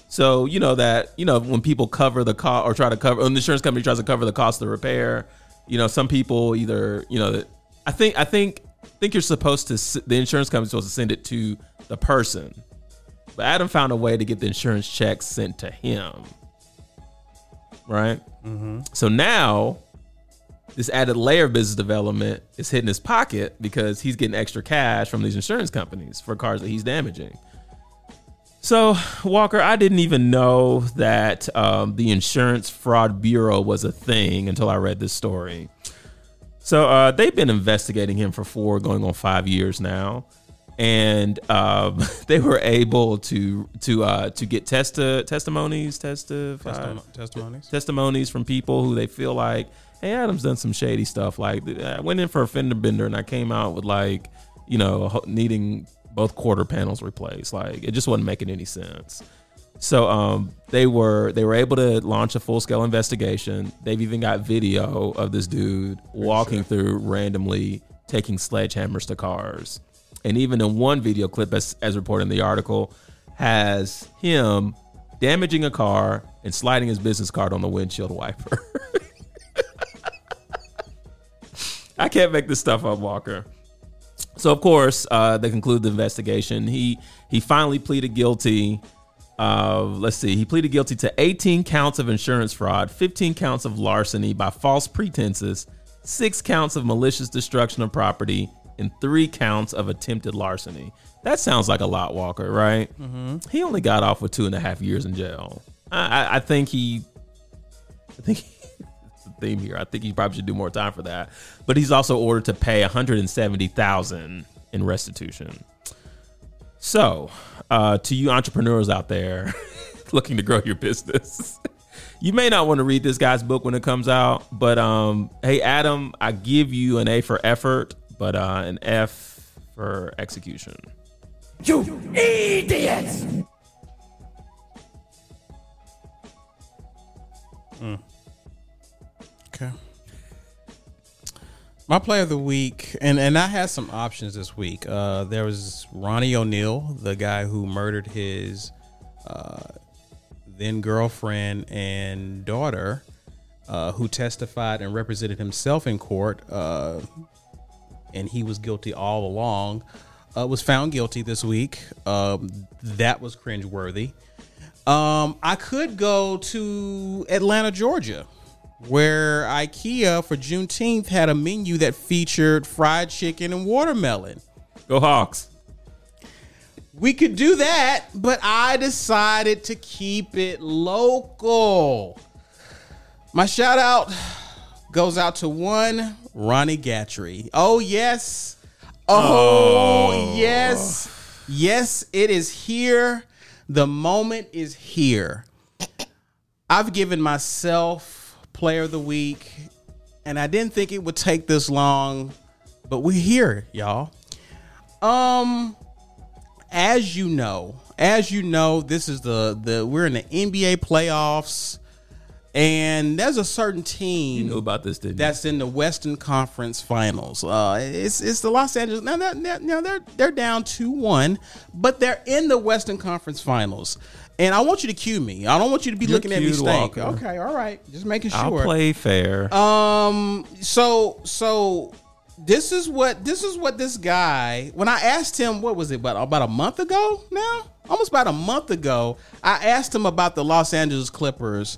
So you know that you know when people cover the cost or try to cover, when the insurance company tries to cover the cost of the repair. You know, some people either you know I think I think I think you're supposed to the insurance company's supposed to send it to the person, but Adam found a way to get the insurance checks sent to him. Right. So now this added layer of business development is hitting his pocket because he's getting extra cash from these insurance companies for cars that he's damaging. So, Walker, I didn't even know that um, the Insurance Fraud Bureau was a thing until I read this story. So, uh, they've been investigating him for four, going on five years now, and um, they were able to to uh, to get testi- testimonies, testify, testimonies. testimonies from people who they feel like, hey, Adam's done some shady stuff. Like, I went in for a fender bender and I came out with like, you know, needing both quarter panels replaced. Like, it just wasn't making any sense. So, um, they were they were able to launch a full scale investigation. They've even got video of this dude walking through randomly taking sledgehammers to cars, and even in one video clip, as as reported in the article, has him damaging a car and sliding his business card on the windshield wiper. I can't make this stuff up, Walker. So of course, uh, they conclude the investigation. He he finally pleaded guilty. Uh, let's see, he pleaded guilty to 18 counts of insurance fraud, 15 counts of larceny by false pretenses, six counts of malicious destruction of property, and three counts of attempted larceny. That sounds like a lot, Walker, right? He only got off with two and a half years in jail. I, I, I think he, I think it's the theme here. I think he probably should do more time for that. But he's also ordered to pay 170,000 in restitution. So, uh, to you entrepreneurs out there looking to grow your business, you may not want to read this guy's book when it comes out. But um, hey, Adam, I give you an A for effort, but uh, an F for execution. You idiots! Mm. Okay. My play of the week, and and I had some options this week. Uh, there was Ronnie Oneal, the guy who murdered his uh, then girlfriend and daughter, uh, who testified and represented himself in court, uh, and he was guilty all along. Uh, was found guilty this week. Um, that was cringeworthy. Um, I could go to Atlanta, Georgia, where IKEA for Juneteenth had a menu that featured fried chicken and watermelon. Go Hawks. We could do that, but I decided to keep it local. My shout out goes out to one Ronnie Gatrey. Oh, yes. Oh, yes. Yes, it is here. The moment is here. I've given myself player of the week, and I didn't think it would take this long, but we're here, y'all. Um, as you know, as you know, this is the the we're in the NBA playoffs, and there's a certain team You knew about this, didn't you? that's in the Western Conference Finals. Uh, it's it's the Los Angeles. Now they're, now- they're they're down two one, but they're in the Western Conference Finals. And I want you to cue me. I don't want you to be You're looking at me. Walker. Okay, all right, just making sure. I'll play fair. Um. So so this is what this is what this guy. When I asked him, what was it about about a month ago now? Almost about a month ago, I asked him about the Los Angeles Clippers,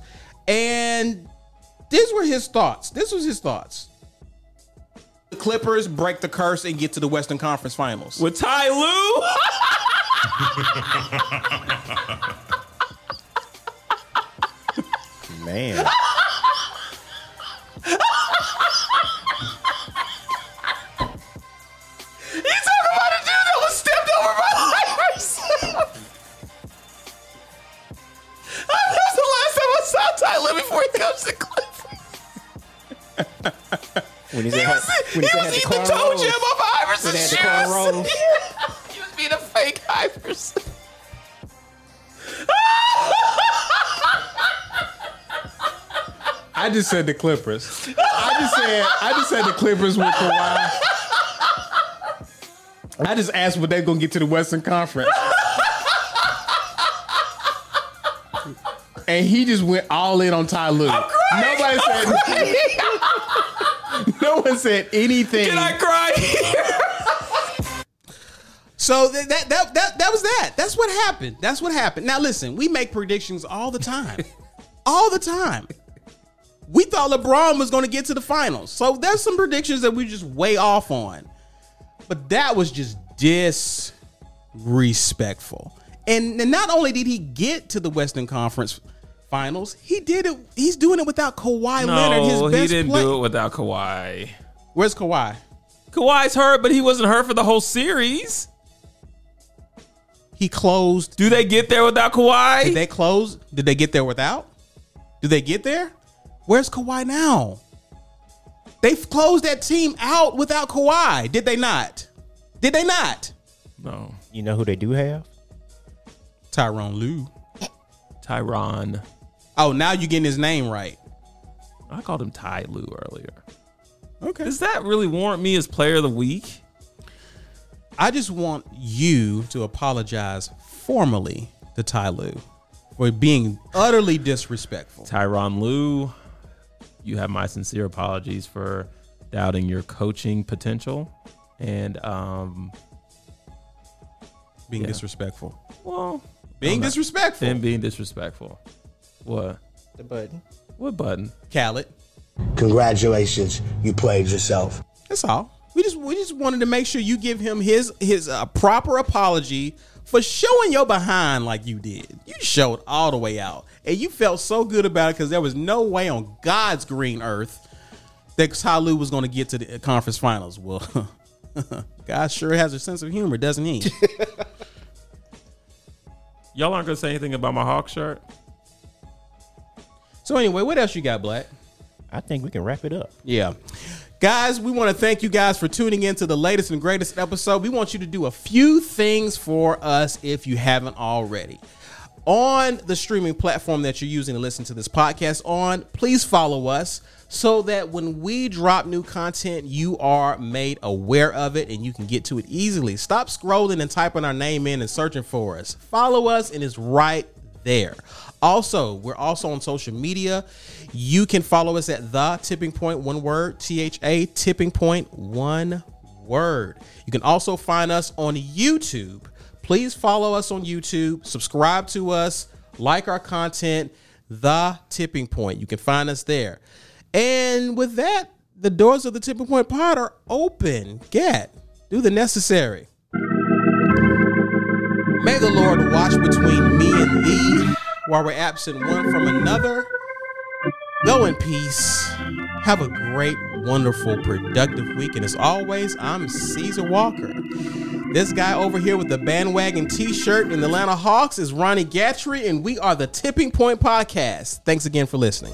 and these were his thoughts. This was his thoughts. The Clippers break the curse and get to the Western Conference Finals. With Ty Lue? Man. When he He said, was, when he he said was eating the toe cornrows. jam off Iverson's shoes. they had the cornrows. he was being a fake Iverson. I just said the Clippers. I just said I just said the Clippers with Kawhi. I just asked what they're gonna get to the Western Conference. and he just went all in on Ty Lue. Nobody said No one said anything. Can I cry? So that, that that that that was that. That's what happened. That's what happened. Now listen, we make predictions all the time. all the time. We thought LeBron was going to get to the finals. So there's some predictions that we just way off on. But that was just disrespectful. And, and not only did he get to the Western Conference Finals, he did it. He's doing it without Kawhi Leonard. His no, best he didn't play- do it without Kawhi. Where's Kawhi? Kawhi's hurt, but he wasn't hurt for the whole series. He closed. Do they get there without Did Kawhi? they close? Did they get there without? Did they get there? Where's Kawhi now? They've closed that team out without Kawhi. Did they not? Did they not? no. You know who they do have? Tyrone Lue. Tyronn. Oh, now you're getting his name right. I called him Ty Lue earlier. Okay. Does that really warrant me as player of the week? I just want you to apologize formally to Ty Lue for being utterly disrespectful. Tyronn Lue, you have my sincere apologies for doubting your coaching potential. And um Being Yeah. disrespectful. well Being disrespectful. And being disrespectful. What? The button. What button? Khaled. Congratulations, you played yourself. That's all. We just we just wanted to make sure you give him his his uh, proper apology for showing your behind like you did. You showed all the way out, and you felt so good about it because there was no way on God's green earth that Ty was going to get to the conference finals. Well, God sure has a sense of humor, doesn't he? Y'all aren't gonna say anything about my Hawk shirt? So anyway, what else you got, Black? I think we can wrap it up. Yeah. Guys, we want to thank you guys for tuning in to the latest and greatest episode. We want you to do a few things for us if you haven't already. On the streaming platform that you're using to listen to this podcast on, please follow us so that when we drop new content, you are made aware of it and you can get to it easily. Stop scrolling and typing our name in and searching for us. Follow us and it's right there. Also, we're also on social media. You can follow us at the tipping point, one word, T H A tipping point, one word. You can also find us on YouTube. Please follow us on YouTube, subscribe to us, like our content, the tipping point. You can find us there. And with that, the doors of the tipping point pod are open. Get, do the necessary. May the Lord watch between me and thee while we're absent one from another. Go in peace. Have a great, wonderful, productive week. And as always, I'm Caesar Walker. This guy over here with the bandwagon t shirt and the Atlanta Hawks is Ronnie Gatrey, and we are the Tipping Point Podcast. Thanks again for listening.